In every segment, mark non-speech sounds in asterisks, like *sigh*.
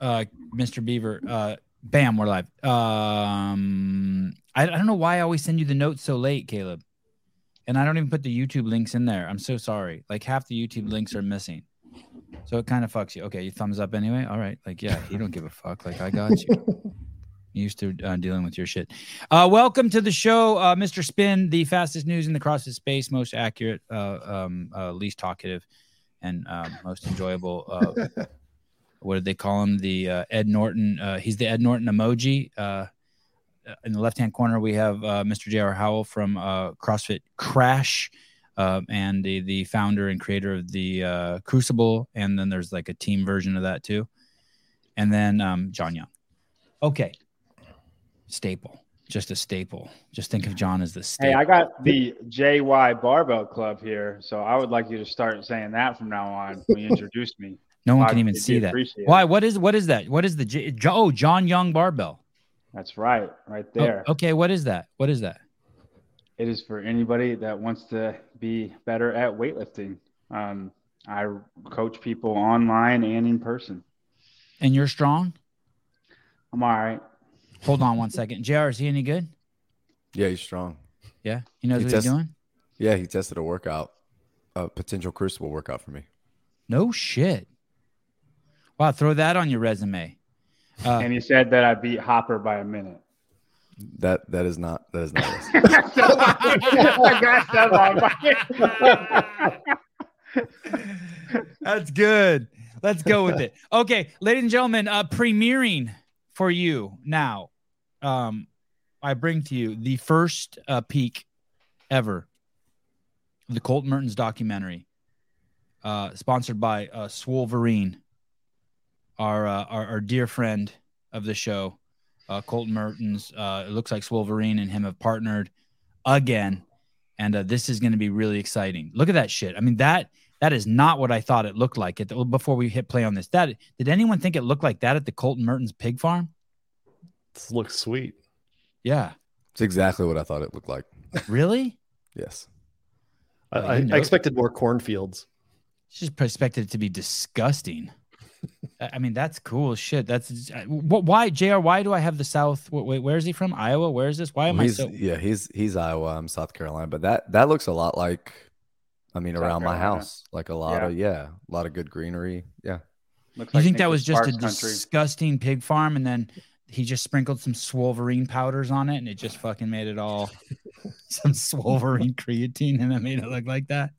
uh, Mr. Beaver. Uh, bam, we're live. Um, I, I don't know why I always send you the notes so late, Caleb. And I don't even put the YouTube links in there. I'm so sorry. Like half the YouTube links are missing. So it kind of fucks you. Okay, you thumbs up anyway. All right. Like, yeah, you don't give a fuck. Like, I got you. *laughs* used to uh, dealing with your shit. Uh, welcome to the show, uh, Mr. Spin, the fastest news in the CrossFit space, most accurate, uh, um, uh, least talkative, and uh, most enjoyable. *laughs* Uh, what did they call him? The uh, Ed Norton. Uh, he's the Ed Norton emoji. Uh, in the left hand corner, we have uh, Mr. J.R. Howell from uh, CrossFit Crash. Uh, and the, the founder and creator of the uh, Crucible, and then there's like a team version of that too, and then um, John Young. Okay, staple, just a staple. Just think of John as the staple. Hey, I got the JY Barbell Club here, so I would like you to start saying that from now on when you introduce me. No one I can even see that. Why? What is what is that? What is the J- oh John Young barbell? That's right, right Oh, there. okay, what is that? What is that? It is for anybody that wants to be better at weightlifting. Um, I coach people online and in person. And you're strong. I'm all right. Hold on one second. Jr. Is he any good? Yeah, he's strong. Yeah, he knows He what test- he's doing. Yeah, he tested a workout, a potential crucible workout for me. No shit. Wow, throw that on your resume. Uh, And he said that I beat Hopper by a minute. That that is not that is not. *laughs* us. *laughs* *laughs* That's good. Let's go with it. Okay, ladies and gentlemen, uh premiering for you now. Um I bring to you the first uh peak ever. The Colt Mertens documentary. Uh sponsored by uh Swolverine. Our uh, our, our dear friend of the show, uh Colton Mertens. Uh it looks like Swolverine and him have partnered again. And uh, this is going to be really exciting. Look at that shit. I mean, that that is not what I thought it looked like. It, before we hit play on this, that did anyone think it looked like that at the Colton Mertens pig farm? This looks sweet. Yeah, It's exactly what I thought it looked like. *laughs* really. Yes. I, I, I expected more cornfields. Just expected it to be disgusting. I I mean, that's cool shit. That's what. Why, Jr. Why do I have the South? Wait, wait, where is he from? Iowa. Where is this? Why am Well, I so? yeah, he's he's Iowa. I'm South Carolina, but that that looks a lot like, I mean, South around my house, like a lot of yeah, a lot of good greenery. Yeah. Looks You like think that was just a country. disgusting pig farm, and then he just sprinkled some Swolverine powders on it, and it just fucking made it all *laughs* some Swolverine creatine, and it made it look like that.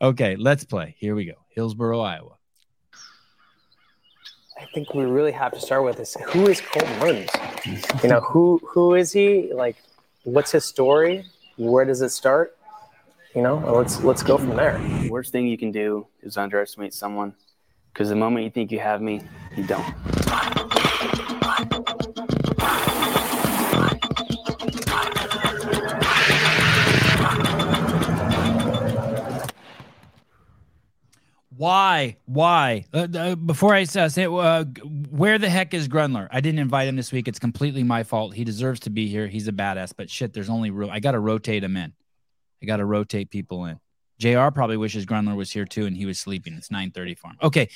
Okay, let's play. Here we go. Hillsboro, Iowa. I think we really have to start with is who is Colton Mertens? You know, who who is he? Like, what's his story? Where does it start? You know, let's let's go from there. The worst thing you can do is underestimate someone because the moment you think you have me, you don't. Why? Why? Uh, uh, before I say, uh, where the heck is Grunler? I didn't invite him this week. It's completely my fault. He deserves to be here. He's a badass, but shit, there's only room. I got to rotate him in. I got to rotate people in. Jr. probably wishes Grunler was here too, and he was sleeping. It's 9:30 for him. Okay.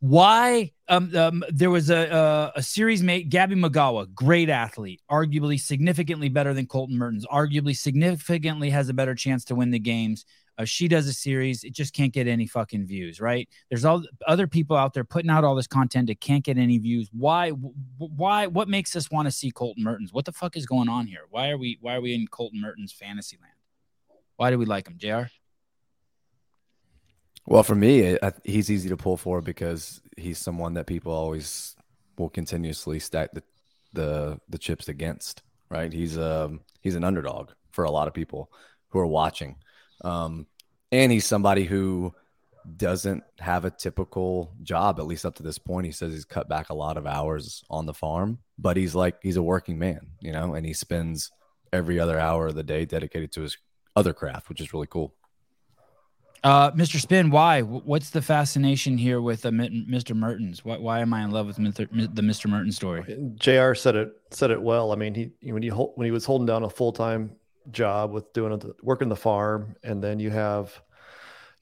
Why? Um, um, there was a, a a series mate, Gabi Migała, great athlete, arguably significantly better than Colton Mertens, arguably significantly has a better chance to win the games. Uh, she does a series, it just can't get any fucking views, right? There's all other people out there putting out all this content that can't get any views. Why? Why? What makes us want to see Colton Mertens? What the fuck is going on here? Why are we? Why are we in Colton Mertens fantasy land? Why do we like him, Jr? Well, for me, I, he's easy to pull for because he's someone that people always will continuously stack the the, the chips against. Right? He's um he's an underdog for a lot of people who are watching, um, and he's somebody who doesn't have a typical job at least up to this point. He says he's cut back a lot of hours on the farm, but he's like he's a working man, you know, and he spends every other hour of the day dedicated to his other craft, which is really cool. Uh, Mr. Spin, why? What's the fascination here with uh, Mr. Mertens? Why, why am I in love with Mr. Mi- the Mr. Mertens story? Jr. said it said it well. I mean, he when he hol- when he was holding down a full time job with doing working the farm, and then you have,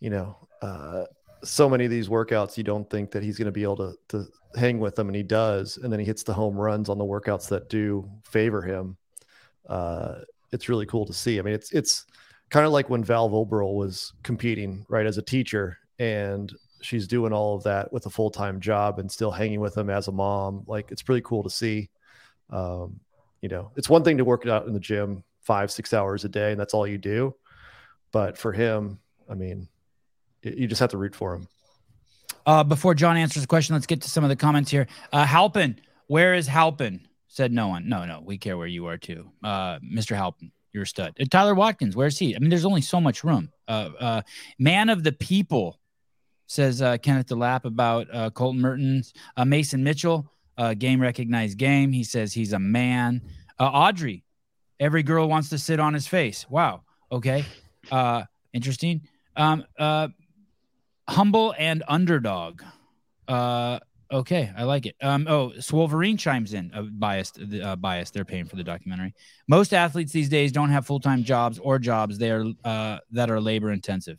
you know, uh, so many of these workouts, you don't think that he's going to be able to to hang with them, and he does, and then he hits the home runs on the workouts that do favor him. Uh, it's really cool to see. I mean, it's it's kind of like when Val Voboril was competing, right, as a teacher, and she's doing all of that with a full time job and still hanging with him as a mom. Like, it's pretty cool to see. Um, you know, it's one thing to work it out in the gym five, six hours a day, and that's all you do. But for him, I mean, you just have to root for him. Uh, before John answers the question, let's get to some of the comments here. Uh, Halpin, where is Halpin? Said no one. No, no, we care where you are too. Uh, Mr. Halpin, you're a stud. Uh, Tyler Watkins, where's he? I mean, there's only so much room. Uh, uh, man of the people, says uh, Kenneth DeLapp about uh, Colton Mertens. Uh, Mason Mitchell, uh, game recognized game. He says he's a man. Uh, Audrey, every girl wants to sit on his face. Wow. Okay. Uh, interesting. Um, uh, humble and underdog. Uh, okay, I like it. Um, oh, Swolverine chimes in. Uh, biased, uh, biased. They're paying for the documentary. Most athletes these days don't have full time jobs or jobs they are uh, that are labor intensive.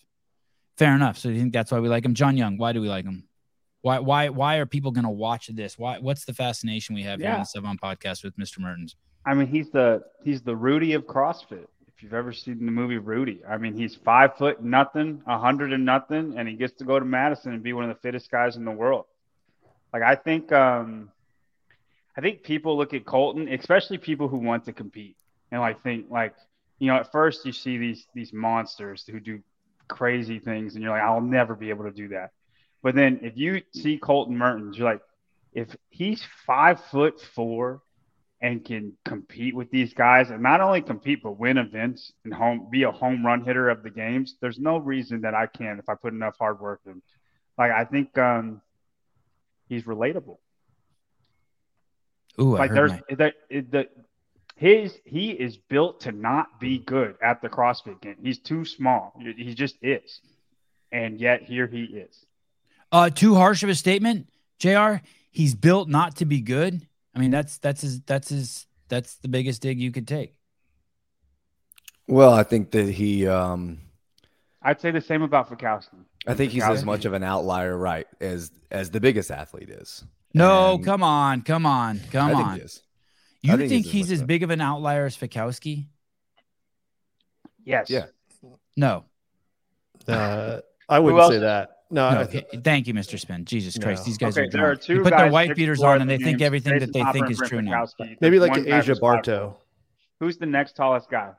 Fair enough. So you think that's why we like him, John Young? Why do we like him? Why why why are people going to watch this? Why what's the fascination we have here on Yeah. the Sevan podcast with Mr. Mertens? I mean, he's the he's the Rudy of CrossFit. If you've ever seen the movie Rudy, I mean, he's five foot nothing, a hundred and nothing, and he gets to go to Madison and be one of the fittest guys in the world. Like I think, um, I think people look at Colton, especially people who want to compete, and like think like, you know, at first you see these these monsters who do crazy things, and you're like, I'll never be able to do that. But then if you see Colton Mertens, you're like, if he's five foot four and can compete with these guys and not only compete but win events and home be a home run hitter of the games. There's no reason that i can't if i put enough hard work in. Like i think um he's relatable. Ooh, I like heard there's my- the, the his he is built to not be good at the crossfit game. He's too small. He just is. And yet here he is. Uh, too harsh of a statement, Jr. He's built not to be good. I mean, that's that's his that's his that's the biggest dig you could take. Well, I think that he, um, i'd say the same about Fikowski. I think he's as much of an outlier, right, as as the biggest athlete is. No, And come on, come on, come I think on. he is. You I think, think he's, he's as as big of an outlier as Fikowski? yes Yeah. No. Uh, I wouldn't say that. No, No, I, thank you, Mr. Spin. Jesus Christ, No. these guys Okay, are there are two You put guys their white six beaters on and the they think games, everything that they Hopper think is true now. Maybe like Asia who's. Barto. Who's the next tallest guy? at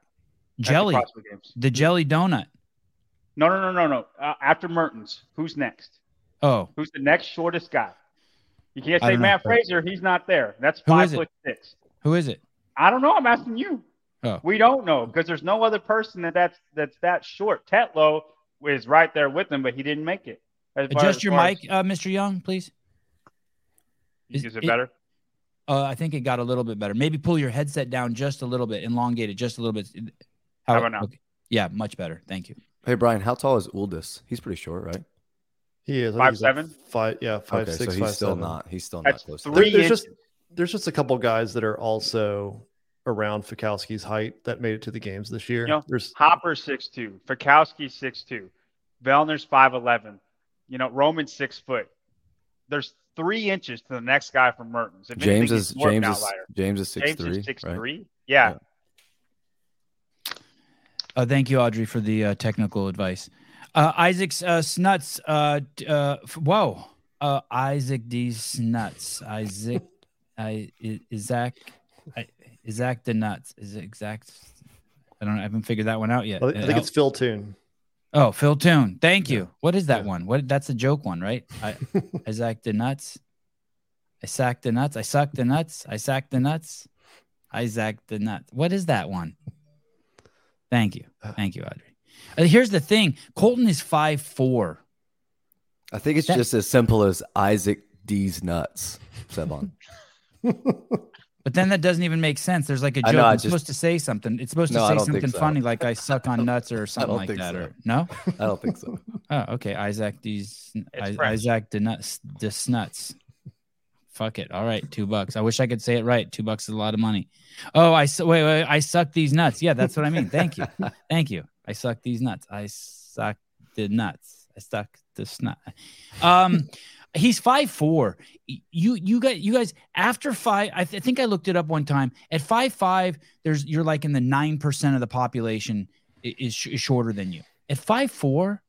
the Jelly, the jelly donut. No, no, no, no, no. Uh, after Mertens, who's next? Oh, Who's the next shortest guy? You can't say don't know. Matt Fraser. He's not there. That's Who five is it? foot six. who is it? I don't know. I'm asking you. Oh. We don't know because there's no other person that that's that's that short. Tetlow is right there with him, but he didn't make it. As Adjust as your far mic, uh, Mr. Young, please. Is- Is it it- better? Uh, I think it got a little bit better. Maybe pull your headset down just a little bit, elongate it just a little bit. How about now? okay. Yeah, much better. Thank you. Hey, Brian, how tall is Uldis? He's pretty short, right? He is I Five he's like seven? Five, yeah, five okay, six, so he's five, still seven. not. He's still That's not close. to three There- there's just inches. there's just a couple guys that are also around Fikowski's height that made it to the games this year. You know, there's Hopper six two, Fikowski six two, Vellner's five eleven. You know, Roman six foot. There's three inches to the next guy from Mertens. If James anything, is he's more of an James is. James is six James three, is six right? three. Yeah. Yeah. Uh, thank you, Audrey, for the uh, technical advice. Uh, Isaac's uh, snuts. Uh, uh, f- whoa. Uh, Isaac D. Snuts. Isaac. I I- Isaac. I, Isaac the nuts. Is it exact? I don't. I haven't figured that one out yet. I think Uh, it's Phil Toon. Oh, Phil Toon. Thank you. Yeah. What is that Yeah. one? What? That's a joke one, right? I, *laughs* Isaac the nuts. I sack the nuts. I suck the nuts. I sack the nuts. Isaac the nuts. What is that one? Thank you. Thank you, Audrey. Uh, here's the thing. Colton is five four. I think it's That- just as simple as Isaac D's nuts. Sevan. *laughs* But then that doesn't even make sense. There's like a joke. know, I it's just- supposed to say something. It's supposed to No, say something so. funny, like I suck on *laughs* nuts or something like that. so. Or no? I don't think so. *laughs* Oh, okay. Isaac these It's Isaac the nuts the snuts. Fuck it. All right, two bucks. I wish I could say it right. Two bucks is a lot of money. Oh, I su- wait, wait. I suck these nuts. Yeah, that's what I mean. Thank you, *laughs* thank you. I suck these nuts. I suck the nuts. I suck the snot. Um, he's five four. You you got you guys after five. I, th- I think I looked it up one time. At five five, there's you're like in the nine percent of the population is, sh- is shorter than you. At five four,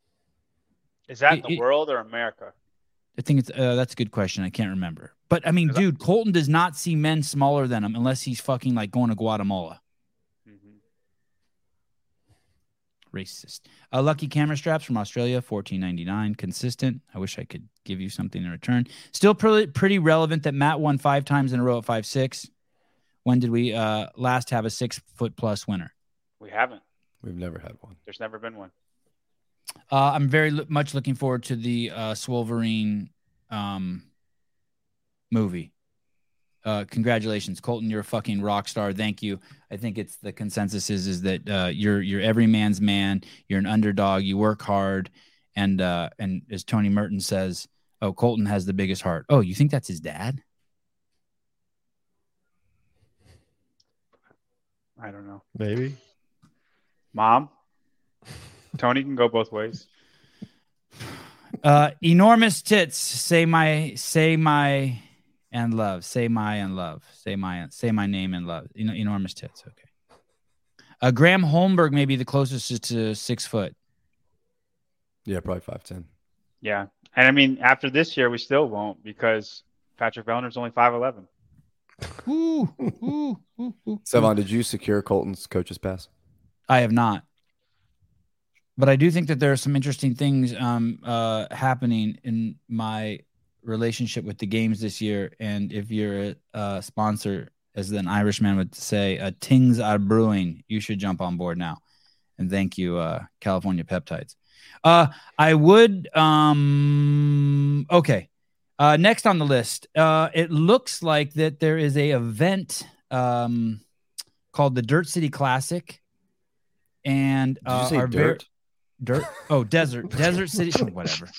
Is that It- the it- world or America? I think it's uh, that's a good question. I can't remember. But I mean, dude, Colton does not see men smaller than him unless he's fucking like going to Guatemala. Racist. Uh, lucky camera straps from Australia, fourteen ninety nine. Consistent. I wish I could give you something in return. Still pretty pretty relevant that Matt won five times in a row at five six. When did we uh, last have a six foot plus winner? We haven't. We've never had one. There's never been one. Uh, I'm very lo- much looking forward to the uh, Swolverine um, movie. Uh, congratulations, Colton! You're a fucking rock star. Thank you. I think it's the consensus is is that uh, you're you're every man's man. You're an underdog. You work hard, and uh, and as Tony Merton says, oh, Colton has the biggest heart. Oh, you think that's his dad? I don't know. Maybe. Mom, *laughs* Tony can go both ways. Uh, enormous tits. Say my say my and love. Say my and love. Say my say my name and love. You know, enormous tits. Okay. Uh, Graham Holmberg may be the closest to six foot. Yeah, probably five ten. Yeah, and I mean after this year we still won't because Patrick Vellner's only five eleven. *laughs* Ooh, ooh, ooh, ooh. Sevan, did you secure Colton's coach's pass? I have not. But I do think that there are some interesting things um, uh, happening in my relationship with the games this year. And if you're a, uh sponsor, as an Irishman would say, uh, things are brewing. You should jump on board now. And thank you, uh, California Peptides. Uh, I would. Um, okay. Uh, next on the list, uh, it looks like that there is a event um, called the Dirt City Classic, and Did uh, you say our ver- dirt? dirt. Oh, desert, *laughs* desert city, whatever.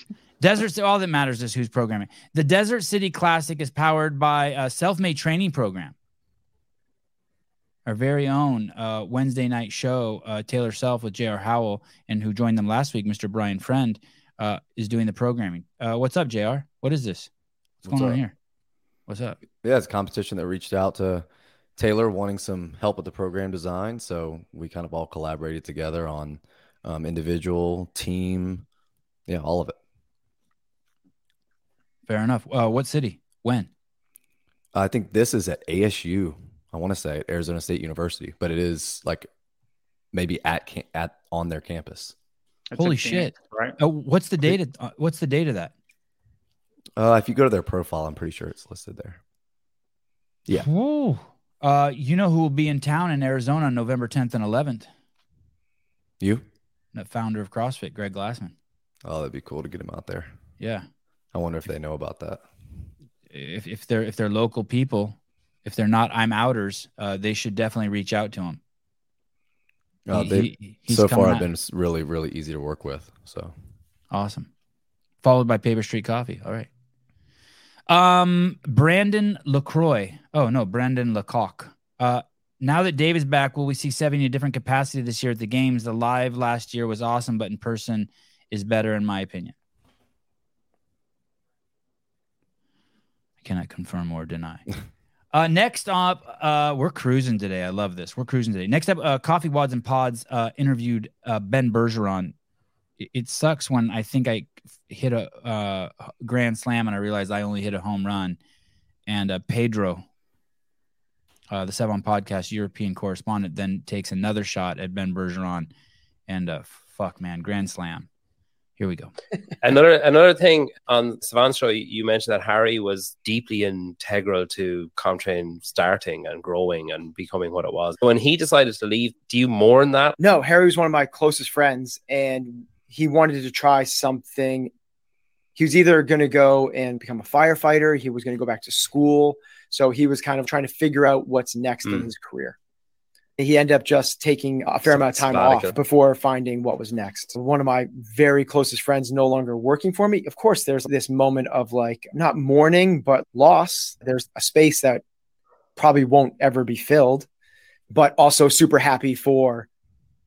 Desert. Ci- All that matters is who's programming. The Desert City Classic is powered by a self-made training program. Our very own uh, Wednesday night show, uh, Taylor Self with J.R. Howell, and who joined them last week, Mr. Brian Friend, uh, is doing the programming. Uh, what's up, J.R.? What is this? What's, What's going on up? here? What's up? Yeah, it's a competition that reached out to Taylor wanting some help with the program design. So we kind of all collaborated together on um, individual, team, yeah, all of it. Fair enough. Uh, what city? When? I think this is at ASU. I want to say at Arizona State University, but it is like maybe at at on their campus. It's in Holy Phoenix, right? Oh, what's the date? of- Uh, what's the date of that? Uh, if you go to their profile, I'm pretty sure it's listed there. Yeah. Ooh. Uh, you know who will be in town in Arizona on November 10th and 11th? You? The founder of CrossFit, Greg Glassman. Oh, that'd be cool to get him out there. Yeah. I wonder if they know about that. If, if they're if they're local people, if they're not I'm outers, uh, they should definitely reach out to him. Uh, He- they he- so far have been really really easy to work with. So Awesome. Followed by Paper Street Coffee. All right. Um, Brandon LaCroix. Oh no, Brandon Lecoq. Uh, now that Dave is back, will we see Sevan in a different capacity this year at the games? The live last year was awesome, but in person is better, in my opinion. Cannot confirm or deny. *laughs* Uh, next up, uh, we're cruising today. I love this. We're cruising today. Next up, uh, Coffee Wads and Pods uh, interviewed uh, Ben Bergeron. It, it sucks when I think I hit a uh, grand slam and I realize I only hit a home run. And Pedro, the Sevan Podcast European correspondent, then takes another shot at Ben Bergeron. And fuck, man, grand slam. Here we go. Another another thing on Sevan's show, you mentioned that Harry was deeply integral to CompTrain starting and growing and becoming what it was. When he decided to leave, do you mourn that? No, Harry was one of my closest friends, and he wanted to try something. He was either going to go and become a firefighter, he was going to go back to school. So he was kind of trying to figure out what's next in Mm. his career. He ended up just taking a fair amount of time Sabbatical. off before finding what was next. One of my very closest friends no longer working for me. Of course, there's this moment of like not mourning, but loss. There's a space that probably won't ever be filled, but also super happy for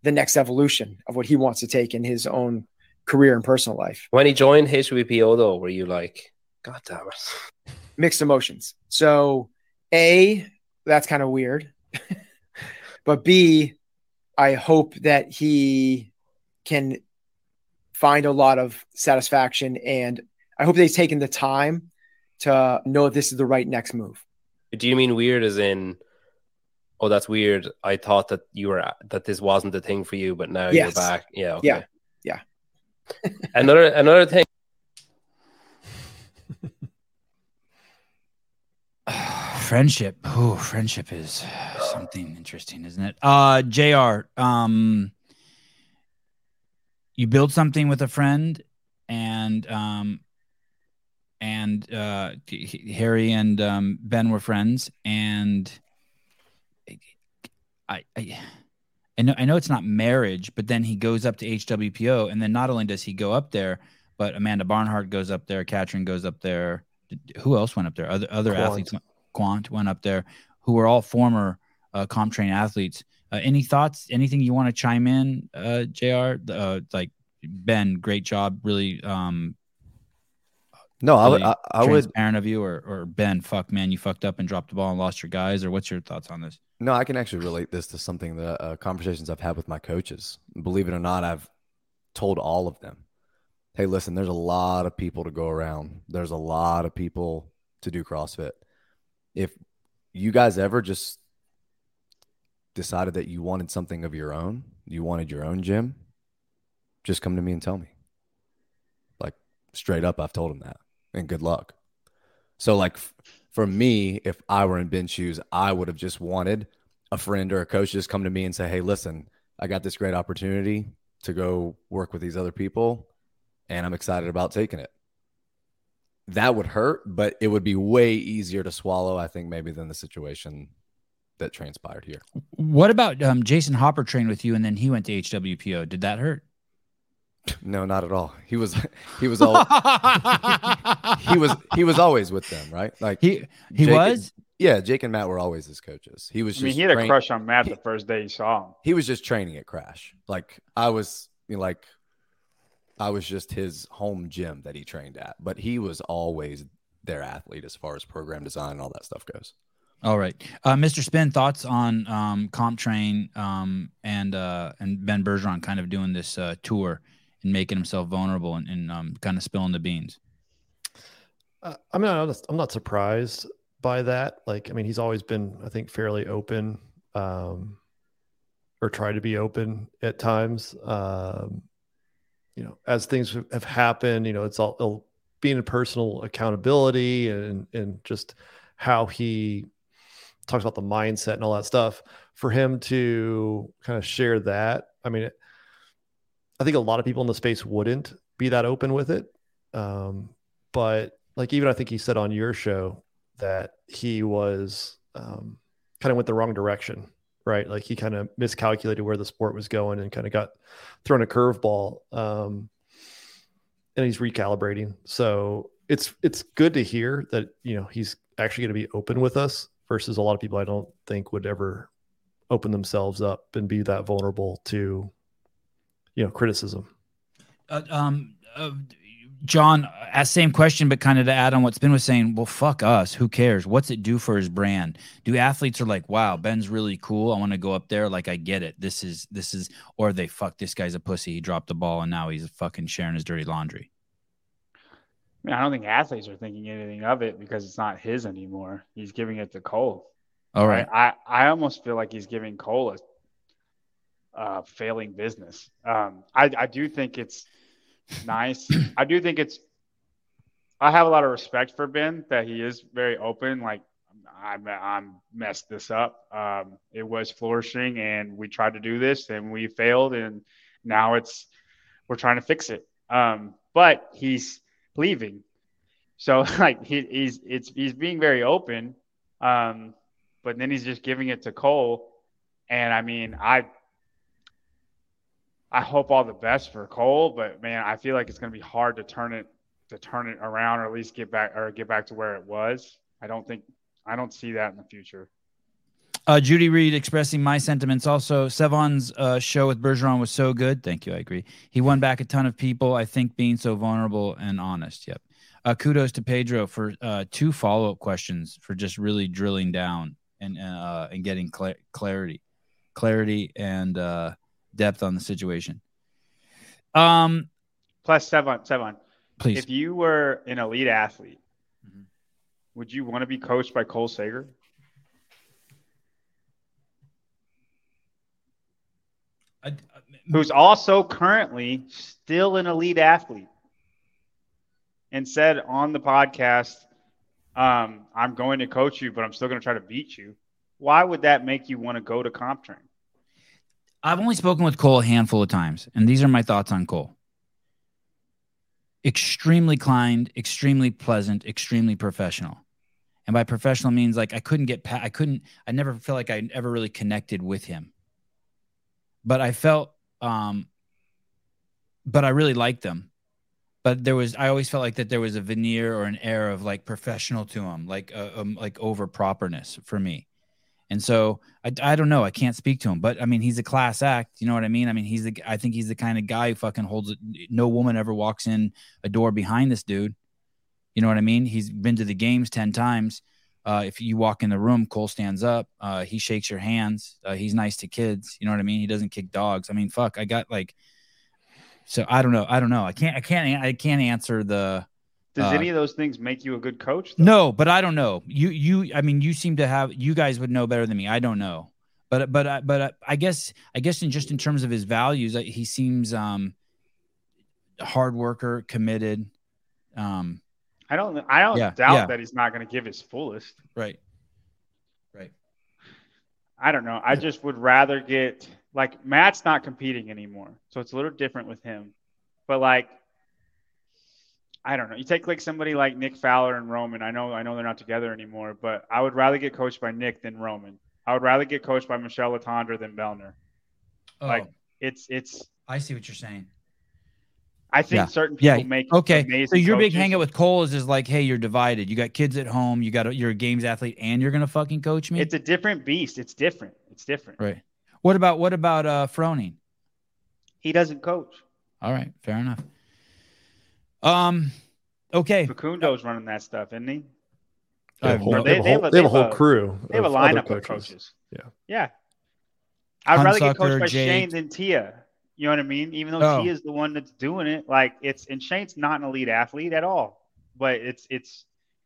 the next evolution of what he wants to take in his own career and personal life. When he joined HWPO, though, were you like, God damn it? Mixed emotions. So, A, that's kind of weird. *laughs* but B, I hope that he can find a lot of satisfaction and I hope they've taken the time to know this is the right next move. Do you mean weird as in, oh, that's weird? I thought that you were that this wasn't the thing for you, but now Yes. you're back. Yeah, okay. Yeah. Yeah. another another thing. Friendship. Oh, friendship is something interesting, isn't it? Uh JR, um you build something with a friend and um and uh Harry and um Ben were friends and I I I know I know it's not marriage, but then he goes up to HWPO and then not only does he go up there, but Amanda Barnhart goes up there, Katrin goes up there. Who else went up there? Other other athletes went- Quant went up there, who were all former uh, CompTrain athletes. Uh, any thoughts? Anything you want to chime in, uh, Jr. Uh, like Ben, great job, really. Um, No, I would. really I, I would. transparent of you, or or Ben, fuck man, you fucked up and dropped the ball and lost your guys, or what's your thoughts on this? No, I can actually relate this to something that uh, conversations I've had with my coaches. Believe it or not, I've told all of them, "Hey, listen, there's a lot of people to go around. There's a lot of people to do CrossFit. If you guys ever just decided that you wanted something of your own, you wanted your own gym, just come to me and tell me. Like straight up, I've told him that, and good luck. So, like f- for me, if I were in Ben's shoes, I would have just wanted a friend or a coach just come to me and say, "Hey, listen, I got this great opportunity to go work with these other people, and I'm excited about taking it." That would hurt, but it would be way easier to swallow, I think, maybe than the situation that transpired here. What about um, Jason Hopper trained with you, and then he went to HWPO? Did that hurt? *laughs* No, not at all. He was he was all *laughs* he was he was always with them, right? Like he he Jake- was. Yeah, Jake and Matt were always his coaches. He was I mean, he had a crush on Matt he- the first day he saw him. he was just training at Crash. Like I was you know, like I was just his home gym that he trained at, but he was always their athlete as far as program design and all that stuff goes. All right, uh, Mr. Spin, thoughts on um, CompTrain um, and uh, and Ben Bergeron kind of doing this uh, tour and making himself vulnerable and, and um, kind of spilling the beans. Uh, I mean, I'm not, I'm not surprised by that. Like, I mean, he's always been, I think, fairly open, um, or tried to be open at times. Um, you know, as things have happened, you know, it's all it'll, being a personal accountability and and just how he talks about the mindset and all that stuff. For him to kind of share that, I mean, I think a lot of people in the space wouldn't be that open with it. Um, but like even I think he said on your show that he was um, kind of went the wrong direction, right? Like he kind of miscalculated where the sport was going and kind of got thrown a curveball. Um, and he's recalibrating. So it's it's good to hear that you know he's actually going to be open with us versus a lot of people I don't think would ever open themselves up and be that vulnerable to you know criticism. Uh, um, uh, John, uh, same question, but kind of to add on what Spin was saying. Well, fuck us. Who cares? What's it do for his brand? Do athletes are like, wow, Ben's really cool. I want to go up there. Like, I get it. This is this is, or they fuck this guy's a pussy. He dropped the ball and now he's fucking sharing his dirty laundry. I, mean, I don't think athletes are thinking anything of it because it's not his anymore. He's giving it to Cole. All right. I, I almost feel like he's giving Cole a uh, failing business. Um, I, I do think it's nice. I do think it's. I have a lot of respect for Ben that he is very open. Like I'm, I'm messed this up. Um, it was flourishing, and we tried to do this, and we failed, and now it's we're trying to fix it. Um, but he's leaving, so *laughs* like he, he's it's he's being very open. Um, but then he's just giving it to Cole. And I mean, I I hope all the best for Cole, but man, I feel like it's going to be hard to turn it to turn it around or at least get back or get back to where it was. I don't think I don't see that in the future. Uh, Judy Reed expressing my sentiments. Also, Sevan's uh, show with Bergeron was so good. Thank you. I agree. He won back a ton of people. I think being so vulnerable and honest. Yep. Uh, kudos to Pedro for uh, two follow up questions for just really drilling down and uh, and getting cl- clarity, clarity and uh, depth on the situation. Um, Plus, Sevan, Sevan, please. if you were an elite athlete, Mhm. would you want to be coached by Cole Sager? I- who's also currently still an elite athlete and said on the podcast, um, I'm going to coach you, but I'm still going to try to beat you. Why would that make you want to go to CompTrain? I've only spoken with Cole a handful of times, and these are my thoughts on Cole. Extremely kind, extremely pleasant, extremely professional. And by professional means like I couldn't get I couldn't, I never felt like I ever really connected with him. But I felt, um, but I really liked them. But there was, I always felt like that there was a veneer or an air of like professional to him, like, uh, um, like over properness for me. And so I, I don't know. I can't speak to him, but I mean, he's a class act. You know what I mean? I mean, he's the, I think he's the kind of guy who fucking holds it. No woman ever walks in a door behind this dude. You know what I mean? He's been to the games 10 times. Uh, if you walk in the room, Cole stands up. Uh, he shakes your hands. Uh, he's nice to kids. You know what I mean? He doesn't kick dogs. I mean, fuck, I got like, so I don't know. I don't know. I can't, I can't, I can't answer the, Does Uh, any of those things make you a good coach? though? no, but I don't know. You you I mean you seem to have you guys would know better than me. I don't know. But but I- but I- I guess I guess in just in terms of his values, he seems um hard worker, committed. Um I don't. I don't Yeah, doubt yeah. that he's not going to give his fullest. right. Right. I don't know. I just would rather get like Matt's not competing anymore, so it's a little different with him. But like, I don't know. You take like somebody like Nick Fowler and Roman. I know, I know they're not together anymore, but I would rather get coached by Nick than Roman. I would rather get coached by Michele Letendre than Vellner. Oh, Like, It's, it's. I see what you're saying. I think Yeah. certain people Yeah. make Okay. Amazing So your big coaches. hangout with Cole is is like, hey, you're divided. You got kids at home. You got a, you're a games athlete, and you're gonna fucking coach me. It's a different beast. It's different. It's different. right. What about what about uh Froning? He doesn't coach. All right, fair enough. Um, okay. Facundo's running that stuff, isn't he? They have a whole, they have they have a- they have a whole crew. They have a of other lineup of coaches. Yeah. Yeah. I'd rather get coached by Jake. Shane than Tia. You know what I mean? Even though Oh. Tia is the one that's doing it, like it's and Shane's not an elite athlete at all. But it's it's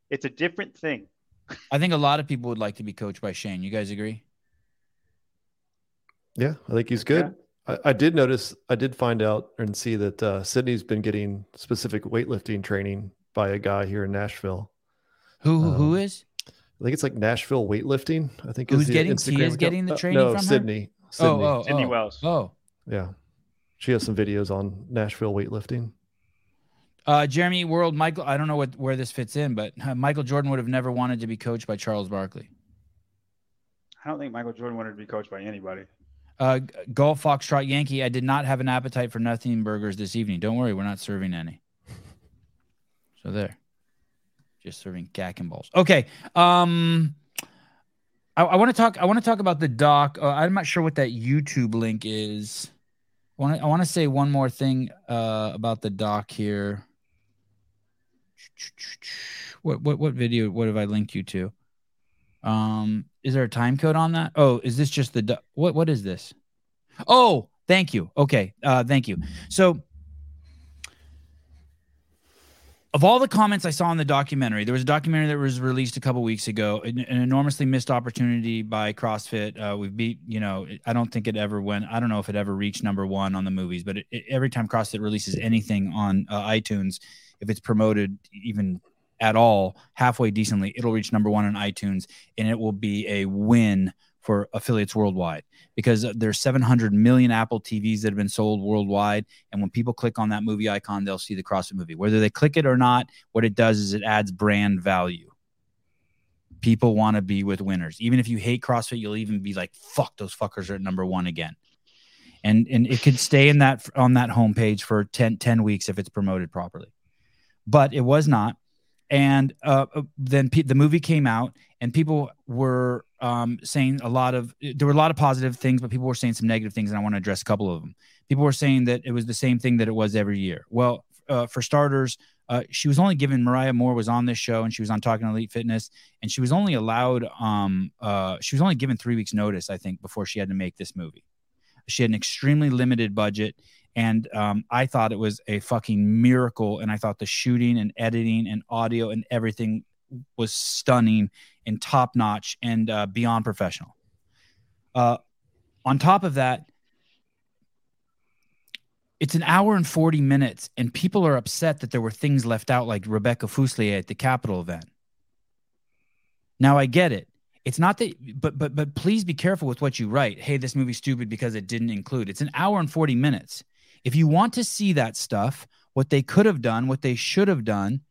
it's a different thing. I think a lot of people would like to be coached by Shane. You guys agree? Yeah, I think he's good. I, I did notice, I did find out and see that uh, Sydney's been getting specific weightlifting training by a guy here in Nashville. Who who, who Um, is? I think it's like Nashville weightlifting. I think Who's is getting- Instagram Tia's account. getting the Uh, training no, from her? Sydney. Sydney. Oh, oh, Sydney oh. Wells. Oh, Yeah, she has some videos on Nashville weightlifting. uh, Jeremy World, Michael. I don't know what where this fits in, but uh, Michael Jordan would have never wanted to be coached by Charles Barkley. I don't think Michael Jordan wanted to be coached by anybody. Uh, Golf Foxtrot Yankee. I did not have an appetite for nothing burgers this evening. Don't worry, we're not serving any. *laughs* So there, just serving gack and balls. Okay. Um, I, I want to talk. I want to talk about the doc. Uh, I'm not sure what that YouTube link is. I want to. I want to say one more thing uh, about the doc here. What what what video? What have I linked you to? Um, is there a time code on that? Oh, is this just the what? What is this? Oh, thank you. Okay, uh, thank you. So, of all the comments I saw in the documentary, there was a documentary that was released a couple weeks ago. An, an enormously missed opportunity by CrossFit. Uh, we've beat, you know, I don't think it ever went. I don't know if it ever reached number one on the movies, but it, it- every time CrossFit releases anything on uh, iTunes, if it's promoted even at all halfway decently, it'll reach number one on iTunes, and it will be a win for affiliates worldwide because there's 700 million Apple TVs that have been sold worldwide. And when people click on that movie icon, they'll see the CrossFit movie. Whether they click it or not, what it does is it adds brand value. People want to be with winners. Even if you hate CrossFit, you'll even be like, fuck, those fuckers are at number one again. And and it could stay in that on that homepage for 10, 10 weeks if it's promoted properly. But it was not. And uh, then pe- the movie came out, and people were um, saying a lot of there were a lot of positive things, but people were saying some negative things, and I want to address a couple of them. People were saying that it was the same thing that it was every year. Well, uh, for starters, uh, she was only given Mariah Moore was on this show and she was on Talking Elite Fitness, and she was only allowed um uh she was only given three weeks notice, I think, before she had to make this movie. She had an extremely limited budget, and um, I thought it was a fucking miracle. And I thought the shooting and editing and audio and everything was stunning and top notch and uh, beyond professional. Uh, on top of that, it's an hour and 40 minutes, and people are upset that there were things left out, like Rebecca Fuselier at the Capitol event. Now, I get it. It's not that, but but but please be careful with what you write. Hey, this movie's stupid because it didn't include. It's an hour and 40 minutes. If you want to see that stuff, what they could have done, what they should have done,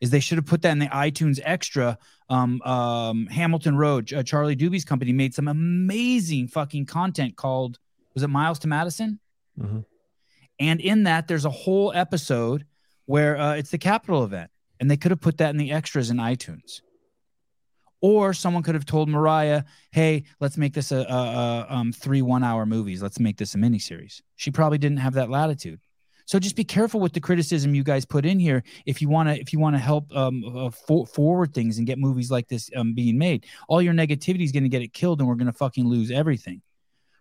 is they should have put that in the iTunes extra. Um, um, Hamilton Road, uh, Charlie Doobie's company made some amazing fucking content called was it Miles to Madison? Mhm. And in that, there's a whole episode where uh, it's the Capitol event, and they could have put that in the extras in iTunes. Or someone could have told Mariah, "Hey, let's make this a, a, a um, three one-hour movies. Let's make this a miniseries." She probably didn't have that latitude. So just be careful with the criticism you guys put in here if you want to if you want to help um, uh, for, forward things and get movies like this um, being made. All your negativity is going to get it killed, and we're going to fucking lose everything.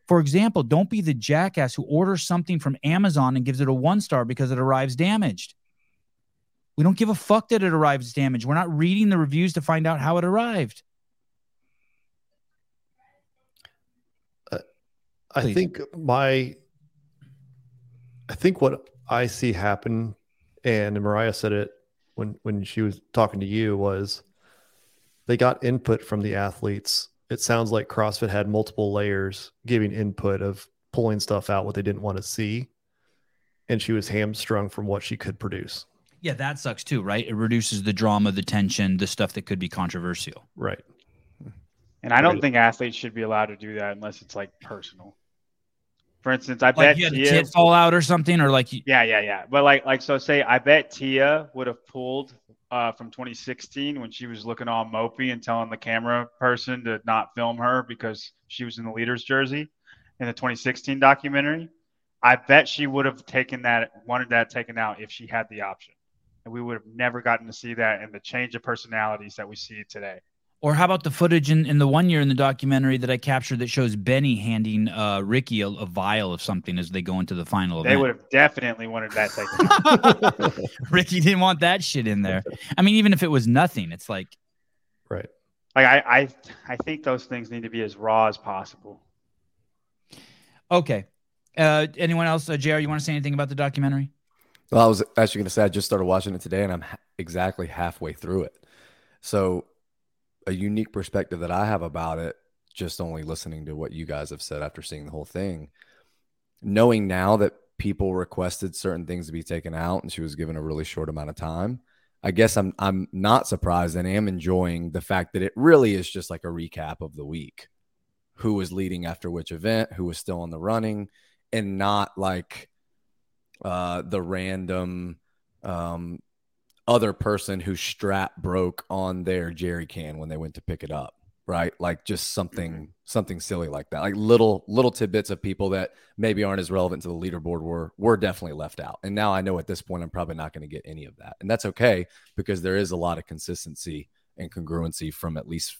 For example, don't be the jackass who orders something from Amazon and gives it a one star because it arrives damaged. We don't give a fuck that it arrives damaged. We're not reading the reviews to find out how it arrived. Uh, I Please. think my, I think what I see happen, and Mariah said it when when she was talking to you was, they got input from the athletes. It sounds like CrossFit had multiple layers giving input of pulling stuff out what they didn't want to see, and she was hamstrung from what she could produce. Yeah, that sucks too, right? It reduces the drama, the tension, the stuff that could be controversial. Right. And I don't Right. think athletes should be allowed to do that unless it's like personal. For instance, I Like bet you had a Tia, tit fall out or something, or like you, yeah, yeah, yeah. But like, like, so say I bet Tia would have pulled uh, from 2016 when she was looking all mopey and telling the camera person to not film her because she was in the leader's jersey in the 2016 documentary. I bet she would have taken that, wanted that taken out if she had the option, and we would have never gotten to see that and the change of personalities that we see today. Or how about the footage in, in the one year in the documentary that I captured that shows Benny handing uh, Ricky a, a vial of something as they go into the final They event? would have definitely wanted that taken. *laughs* *laughs* Ricky didn't want that shit in there. I mean, even if it was nothing, it's like, Right. Like I, I, I think those things need to be as raw as possible. okay. Uh, anyone else? Uh, JR, you want to say anything about the documentary? Well, I was actually going to say I just started watching it today, and I'm ha- exactly halfway through it. So, a unique perspective that I have about it, just only listening to what you guys have said after seeing the whole thing, knowing now that people requested certain things to be taken out, and she was given a really short amount of time. I guess I'm I'm not surprised and am enjoying the fact that it really is just like a recap of the week. Who was leading after which event, who was still in the running, and not like uh, the random um, other person whose strap broke on their jerry can when they went to pick it up right? Like just something something silly like that. Like little little tidbits of people that maybe aren't as relevant to the leaderboard were were definitely left out. And now i know at this point i'm probably not going to get any of that. And that's okay because there is a lot of consistency and congruency from at least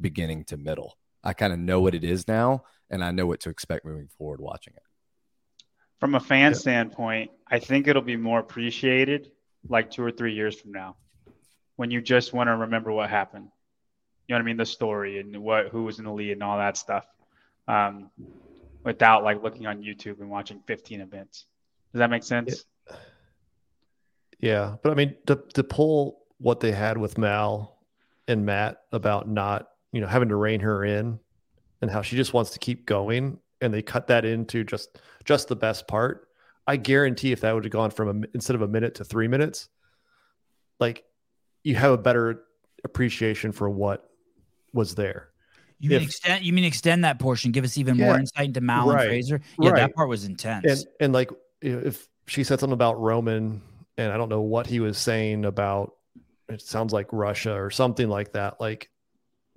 beginning to middle. I kind of know what it is now and i know what to expect moving forward watching it From a fan Yeah. standpoint, I think it'll be more appreciated like two or three years from now, when you just want to remember what happened. You know what I mean? The story and what who was in the lead and all that stuff, um, without like looking on YouTube and watching 15 events. Does that make sense? Yeah, but I mean to to pull what they had with Mal and Matt about not, you know, having to rein her in and how she just wants to keep going and they cut that into just just the best part. I guarantee if that would have gone from a, instead of a minute to 3 minutes, like you have a better appreciation for what was there. You mean If- extend? You mean extend that portion? Give us even more insight into Mal Right. and Fraser? Yeah, Right. that part was intense. And and like if she said something about Roman and I don't know what he was saying about it sounds like Russia or something like that. Like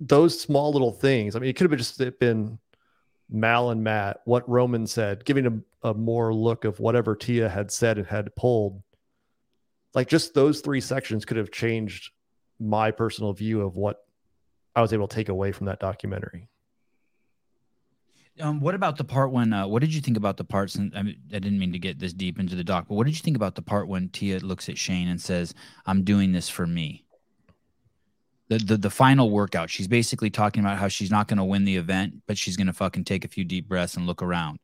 those small little things. I mean, it could have just been Mal and Matt, what Roman said, giving a, a more look of whatever Tia had said and had pulled. Like just those three sections could have changed my personal view of what I was able to take away from that documentary. Um, what about the part when? Uh, what did you think about the parts? And I, mean, I didn't mean to get this deep into the doc, but what did you think about the part when Tia looks at Shane and says, "I'm doing this for me." The, the the final workout. She's basically talking about how she's not going to win the event, but she's going to fucking take a few deep breaths and look around.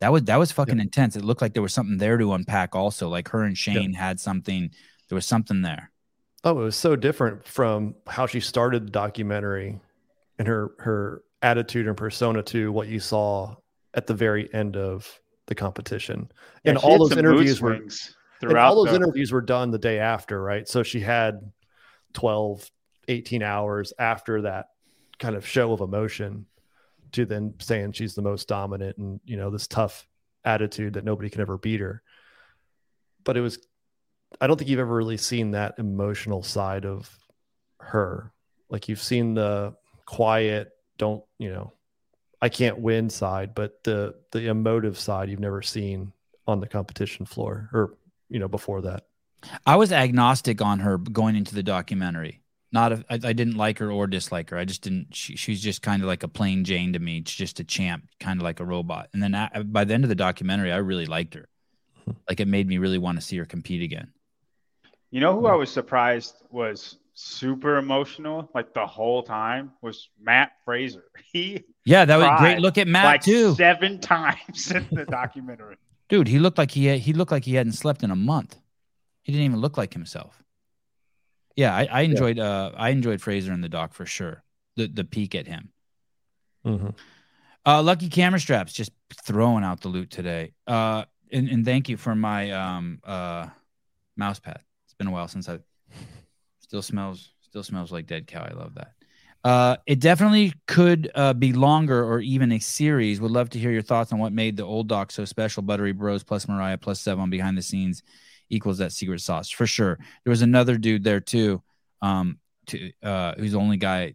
That was that was fucking intense. It looked like there was something there to unpack. Also, like her and Shane had something. There was something there. Oh, it was so different from how she started the documentary and her her attitude and persona to what you saw at the very end of the competition. Yeah, and all those interviews were and throughout all those the- interviews were done the day after, right? So she had 12, 18 hours after that kind of show of emotion to then saying she's the most dominant and, you know, this tough attitude that nobody can ever beat her. But it was, I don't think you've ever really seen that emotional side of her. Like you've seen the quiet, don't, you know, I can't win side, but the the emotive side you've never seen on the competition floor or you know before that. I was agnostic on her going into the documentary. Not a, I, I didn't like her or dislike her. I just didn't. She, she's just kind of like a plain Jane to me. She's just a champ, kind of like a robot. And then a by the end of the documentary, I really liked her. Hmm. Like it made me really want to see her compete again. You know who hmm. I was surprised was super emotional like the whole time was Matt Fraser. *laughs* He Yeah, that was great. Look at Matt like too, seven *laughs* times in the documentary. dude. He looked like he had, he looked like he hadn't slept in a month. He didn't even look like himself. Yeah, I, I enjoyed uh I enjoyed Fraser in the doc for sure. The the peek at him. Mm-hmm. Uh, Lucky Camera Straps just throwing out the loot today. Uh, and, and thank you for my um uh mouse pad. It's been a while since I still smells still smells like dead cow. I love that. Uh, it definitely could uh, be longer or even a series. Would love to hear your thoughts on what made the old doc so special. Buttery Bros plus Mariah plus seven behind the scenes equals that secret sauce for sure. There was another dude there too, um, to uh, who's the only guy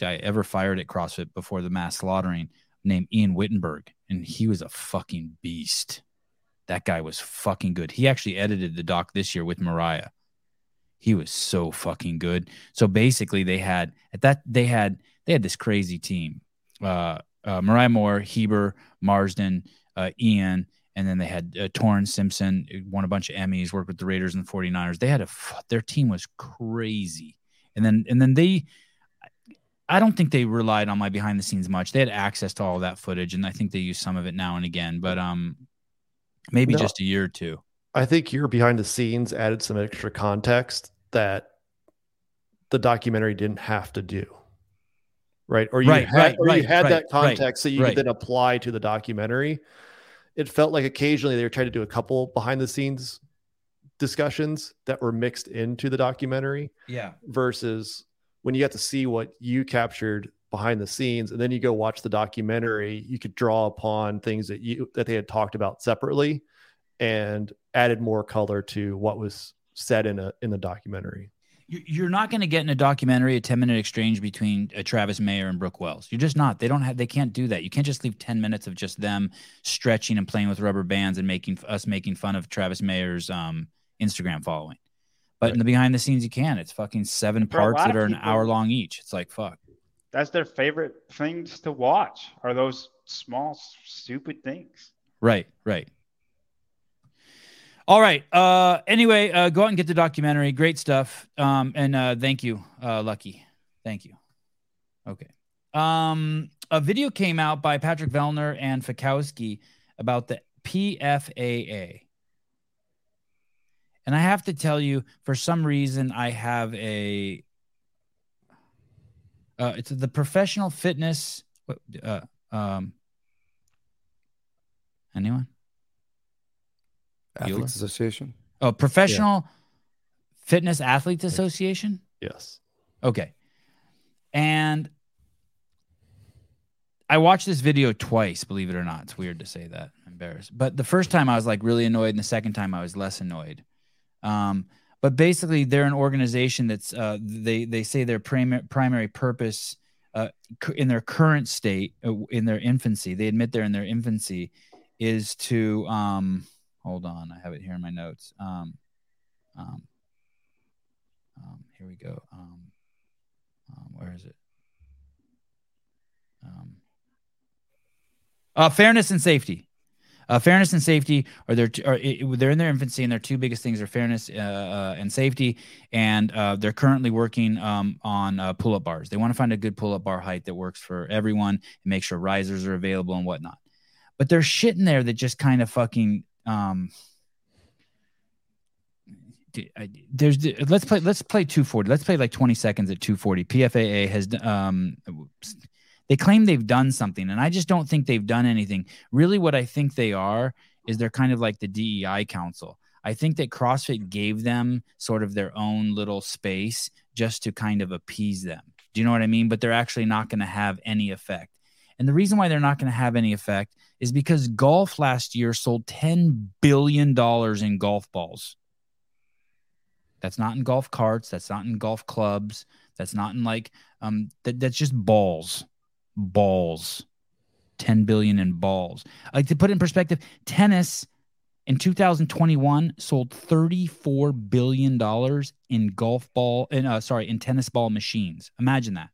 I ever fired at CrossFit before the mass slaughtering, named Ian Wittenberg, and he was a fucking beast. That guy was fucking good. He actually edited the doc this year with Mariah. He was so fucking good. So basically, they had at that they had they had this crazy team: uh, uh, Mariah Moore, Heber, Marsden, uh, Ian, and then they had uh, Torrance Simpson, won a bunch of Emmys, worked with the Raiders and the 49ers. They had a their team was crazy. And then and then they I don't think they relied on my behind the scenes much. They had access to all that footage and I think they use some of it now and again, but um maybe No. just a year or two. I think your behind the scenes added some extra context that the documentary didn't have to do. Right. Or you Right, had, right, or you right, had that context that you could then apply to the documentary. It felt like occasionally they were trying to do a couple behind the scenes discussions that were mixed into the documentary Yeah. versus when you got to see what you captured behind the scenes and then you go watch the documentary you could draw upon things that you that they had talked about separately and added more color to what was said in a in the documentary You're not going to get in a documentary a 10 minute exchange between uh, Travis Mayer and Brooke Wells. You're just not. They don't have. They can't do that. You can't just leave 10 minutes of just them stretching and playing with rubber bands and making us making fun of Travis Mayer's um, Instagram following. But in the behind the scenes, you can. It's fucking seven For parts that are an hour long each. It's like fuck. That's their favorite things to watch. Are those small stupid things? Right, right. All right. Uh anyway, uh go out and get the documentary. Great stuff. Um and uh thank you, uh Lucky. Thank you. Okay. Um a video came out by Patrick Vellner and Fikowski about the PFAA. And I have to tell you, for some reason, I have a uh it's the professional fitness uh um anyone? Athletes Association. Oh, Professional Fitness Athletes Association? yes Okay. And I watched this video twice, believe it or not. It's weird to say that. I'm embarrassed. But the first time I was like really annoyed, and the second time I was less annoyed. Um, but basically, they're an organization that's uh, they they say their primary primary purpose uh, in their current state, uh, in their infancy, they admit they're in their infancy, is to um, hold on, I have it here in my notes. Um, um, um, here we go. Um, um, where is it? Um, uh, fairness and safety. Uh, fairness and safety are their are, they're in their infancy, and their two biggest things are fairness uh, uh, and safety. And uh, they're currently working um, on uh, pull-up bars. They want to find a good pull-up bar height that works for everyone, and make sure risers are available and whatnot. But there's shit in there that just kind of fucking um, there's let's play let's play 240 let's play like 20 seconds at 240 pfaa has um they claim they've done something and i just don't think they've done anything. Really what i think they are is they're kind of like the dei council. I think that crossfit gave them sort of their own little space just to kind of appease them. Do you know what i mean? But they're actually not going to have any effect and the reason why they're not going to have any effect is because golf last year sold 10 billion dollars in golf balls that's not in golf carts. That's not in golf clubs. That's not in like um. That, that's just balls, balls. Ten billion in balls. Like to put it in perspective, tennis in 2021 sold 34 billion dollars in golf ball in uh, sorry in tennis ball machines. Imagine that.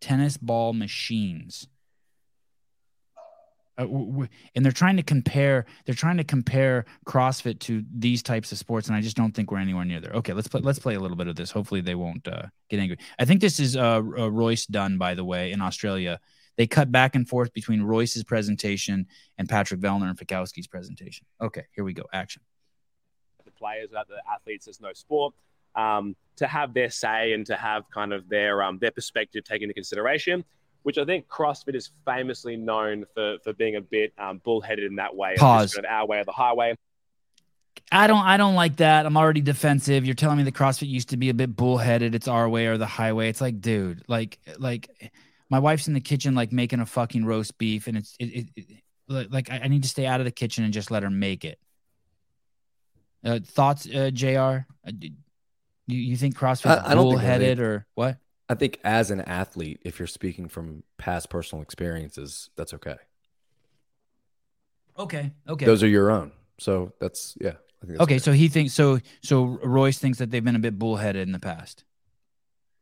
Tennis ball machines. Uh, w- w- and they're trying to compare they're trying to compare CrossFit to these types of sports, and I just don't think we're anywhere near there. Okay, let's play let's play a little bit of this. Hopefully, they won't uh, get angry. I think this is uh, uh, Royce Dunn, by the way, in Australia. They cut back and forth between Royce's presentation and Patrick Vellner and Fikowski's presentation. Okay, here we go. Action. the players, about the athletes, there's no sport. Um, to have their say and to have kind of their um, their perspective taken into consideration, which I think CrossFit is famously known for for being a bit um, bullheaded in that way. of Pause. kind of our way or the highway. I don't I don't like that. I'm already defensive. You're telling me the CrossFit used to be a bit bullheaded. It's our way or the highway. It's like, dude, like like my wife's in the kitchen like making a fucking roast beef and it's it, it, it like- I I need to stay out of the kitchen and just let her make it. Uh, thoughts, uh, Jr. D- you you think CrossFit I- I don't think bullheaded they- or what? I think as an athlete, if you're speaking from past personal experiences, that's okay. Okay, okay, Those are your own. So that's yeah. I think that's okay. So he thinks so. So Royce thinks that they've been a bit bullheaded in the past.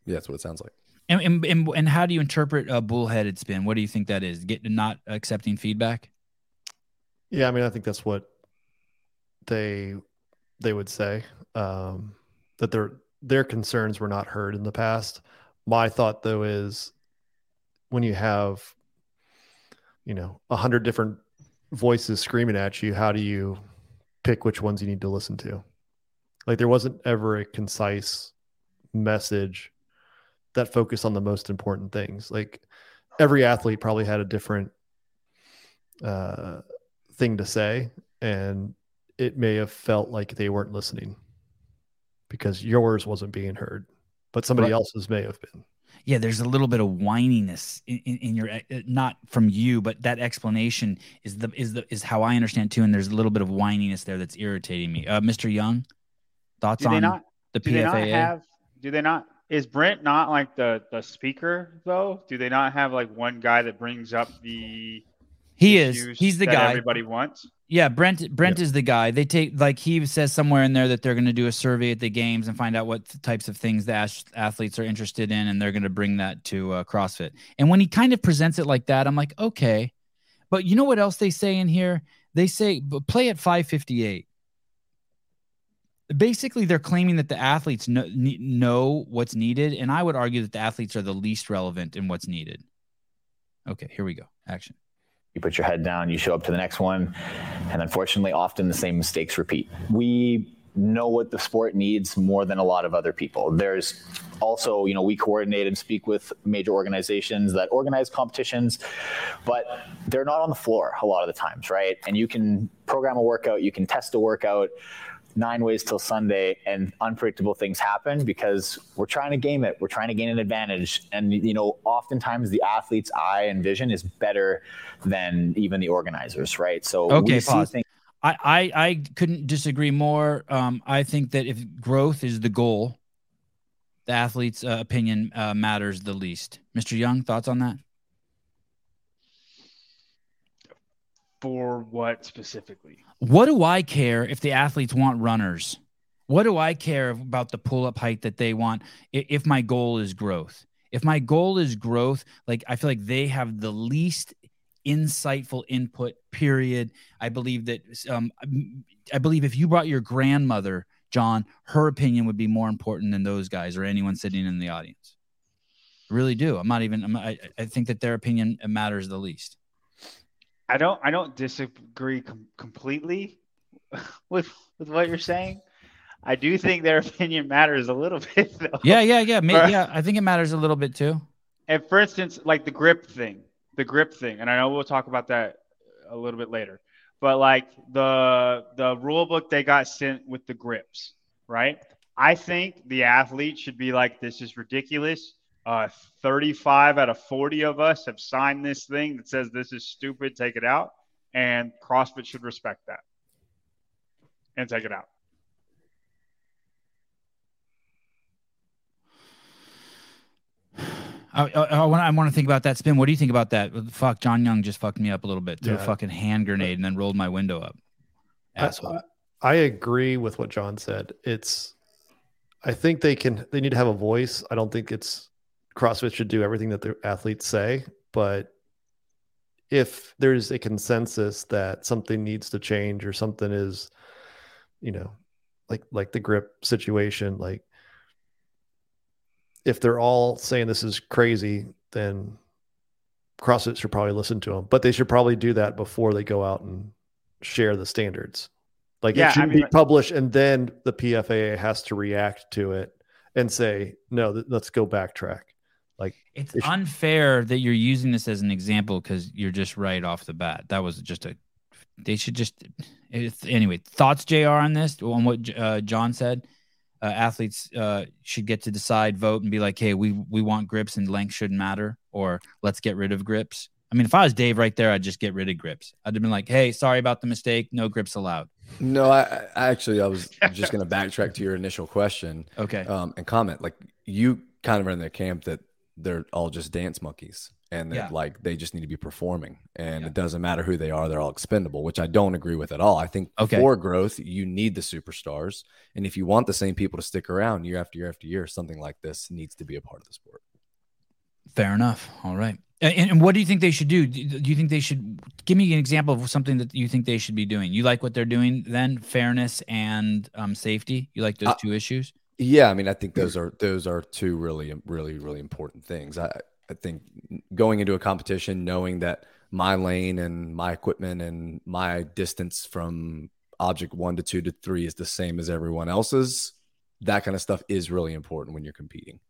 yeah, that's what it sounds like. And and, and, and how do you interpret a bullheaded spin? What do you think that is? Get not accepting feedback? Yeah, I mean, I think that's what they they would say um, that their their concerns were not heard in the past. My thought, though, is when you have you know a hundred different voices screaming at you, how do you pick which ones you need to listen to? Like there wasn't ever a concise message that focused on the most important things. Like every athlete probably had a different uh, thing to say, and it may have felt like they weren't listening because yours wasn't being heard, but somebody Right. else's may have been. Yeah, there's a little bit of whininess in, in, in your uh, not from you, but that explanation is the is the is how I understand too. And there's a little bit of whininess there that's irritating me. Uh, Mr. Young, thoughts Do on not? the Do they not have? Do they not? Is Brent not like the the speaker though? Do they not have like one guy that brings up the? he is. He's the guy. everybody wants. Yeah, Brent. Brent is the guy. They take like he says somewhere in there that they're going to do a survey at the games and find out what types of things the ath- athletes are interested in, and they're going to bring that to uh, CrossFit. And when he kind of presents it like that, I'm like, okay. But you know what else they say in here? They say "But play at 558. Basically, they're claiming that the athletes know, know what's needed, and I would argue that the athletes are the least relevant in what's needed. Okay, here we go. Action. You put your head down, you show up to the next one, and unfortunately, often the same mistakes repeat. We know what the sport needs more than a lot of other people. There's also, you know, we coordinate and speak with major organizations that organize competitions, but they're not on the floor a lot of the times, right? And you can program a workout, you can test a workout nine ways till Sunday, and unpredictable things happen because we're trying to game it. We're trying to gain an advantage, and you know, oftentimes the athlete's eye and vision is better than even the organizers, right? So Okay, pause. things. I, I I couldn't disagree more. Um, I think that if growth is the goal, the athlete's uh, opinion uh, matters the least. Mr. Young, thoughts on that? For what specifically? What do I care if the athletes want runners? What do I care about the pull up height that they want if my goal is growth? If my goal is growth, like I feel like they have the least insightful input, period. I believe that, um, I believe if you brought your grandmother, John, her opinion would be more important than those guys or anyone sitting in the audience. I really do. I'm not even, I'm, I, I think that their opinion matters the least. I don't I don't disagree com- completely *laughs* with with what you're saying. I do think their *laughs* opinion matters a little *laughs* bit though. Yeah, yeah, yeah. May, Right. yeah, I think it matters a little bit too. And for instance, like the grip thing, the grip thing, and I know we'll talk about that a little bit later. But like the the rule book they got sent with the grips, right? I think the athlete should be like, this is ridiculous. Uh, 35 out of 40 of us have signed this thing that says this is stupid. Take it out, and CrossFit should respect that and take it out. I, I, I want I want to think about that spin. What do you think about that? Fuck, John Young just fucked me up a little bit. Threw a fucking hand grenade and then rolled my window up. I- Asshole. I, I agree with what John said. It's, I think they can, they need to have a voice. I don't think it's CrossFit should do everything that the athletes say, but if there's a consensus that something needs to change or something is, you know, like like the grip situation, like if they're all saying this is crazy, then CrossFit should probably listen to them. But they should probably do that before they go out and share the standards. Like Yeah, I it shouldn't mean, be published and then the PFAA has to react to it and say, no, th- let's go backtrack. Like It's they unfair that you're using this as an example because you're just right off the bat. That was just a. They should just. It's, anyway, thoughts, Jr. on this on what uh, John said. Uh, athletes uh, should get to decide, vote, and be like, "Hey, we we want grips and length shouldn't matter," or "Let's get rid of grips." I mean, if I was Dave right there, I'd just get rid of grips. I'd have been like, "Hey, sorry about the mistake. No grips allowed." No, I, I actually I was just going to backtrack to your initial question. *laughs* Okay. Um, and comment like you kind of are in the camp that they're all just dance monkeys and Yeah. like they just need to be performing and it doesn't matter who they are, they're all expendable, which I don't agree with at all. I think Okay. for growth, you need the superstars. And if you want the same people to stick around year after year after year, something like this needs to be a part of the sport. Fair enough. All right. And, and what do you think they should do? Do do you think they should give me an example of something that you think they should be doing? You like what they're doing then? Fairness and um, safety. You like those Uh, two issues? Yeah, I mean, I think those are those are two really, really, really important things. I I think going into a competition, knowing that my lane and my equipment and my distance from object one to two to three is the same as everyone else's, that kind of stuff is really important when you're competing.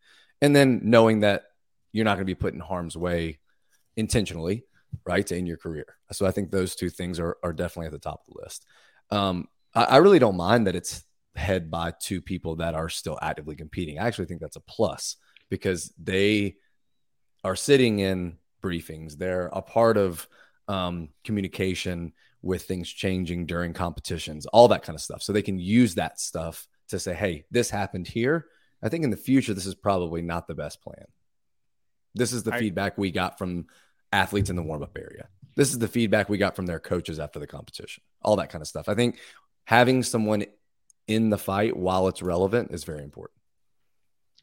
And then knowing that you're not going to be put in harm's way intentionally, right, in your career. So I think those two things are are definitely at the top of the list. Um, I, I really don't mind that it's head by two people that are still actively competing. I actually think that's a plus because they are sitting in briefings. They're a part of um, communication with things changing during competitions, all that kind of stuff. So they can use that stuff to say, hey, this happened here. I think in the future, this is probably not the best plan. This is the I- feedback we got from athletes in the warm up area. This is the feedback we got from their coaches after the competition, all that kind of stuff. I think having someone in the fight while it's relevant is very important.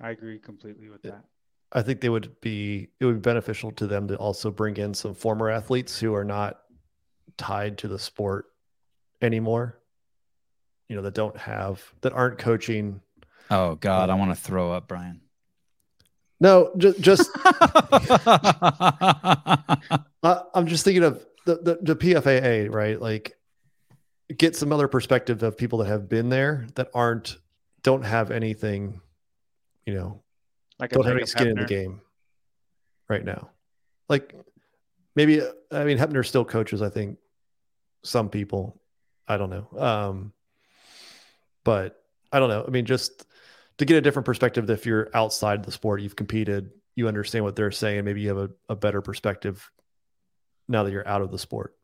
I agree completely with that. I think they would be it would be beneficial to them to also bring in some former athletes who are not tied to the sport anymore. You know, that don't have that aren't coaching. Oh God, I um, want to throw up, Brian. No, just just *laughs* I, I'm just thinking of the, the the PFAA, right? Like get some other perspective of people that have been there that aren't don't have anything, you know, Like don't have any skin in the game right now. Like maybe I mean Hepner still coaches, I think some people. I don't know. Um but I don't know. I mean just to get a different perspective if you're outside the sport, you've competed, you understand what they're saying, maybe you have a, a better perspective now that you're out of the sport.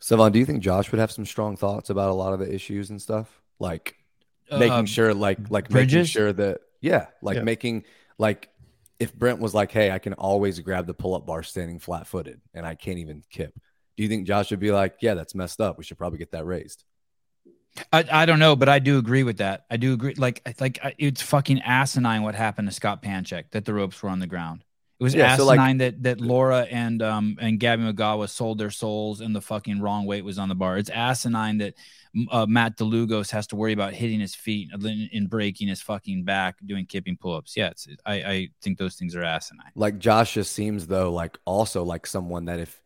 Sevan, do you think Josh would have some strong thoughts about a lot of the issues and stuff? Like making Um, sure like like making sure that Yeah, like Yeah. making like if Brent was like, "Hey, I can always grab the pull-up bar standing flat-footed, and I can't even kip." Do you think Josh would be like, "Yeah, that's messed up. We should probably get that raised"? I, I don't know, but I do agree with that. I do agree. Like like it's fucking asinine what happened to Scott Panchik that the ropes were on the ground. It was Yeah, so, like- asinine that that Laura and um and Gabi Migała sold their souls and the fucking wrong weight was on the bar. It's asinine that uh, Matt DeLugos has to worry about hitting his feet and, breaking his fucking back doing kipping pull-ups. Yeah, it's, I I think those things are asinine. Like Josh just seems though like also like someone that if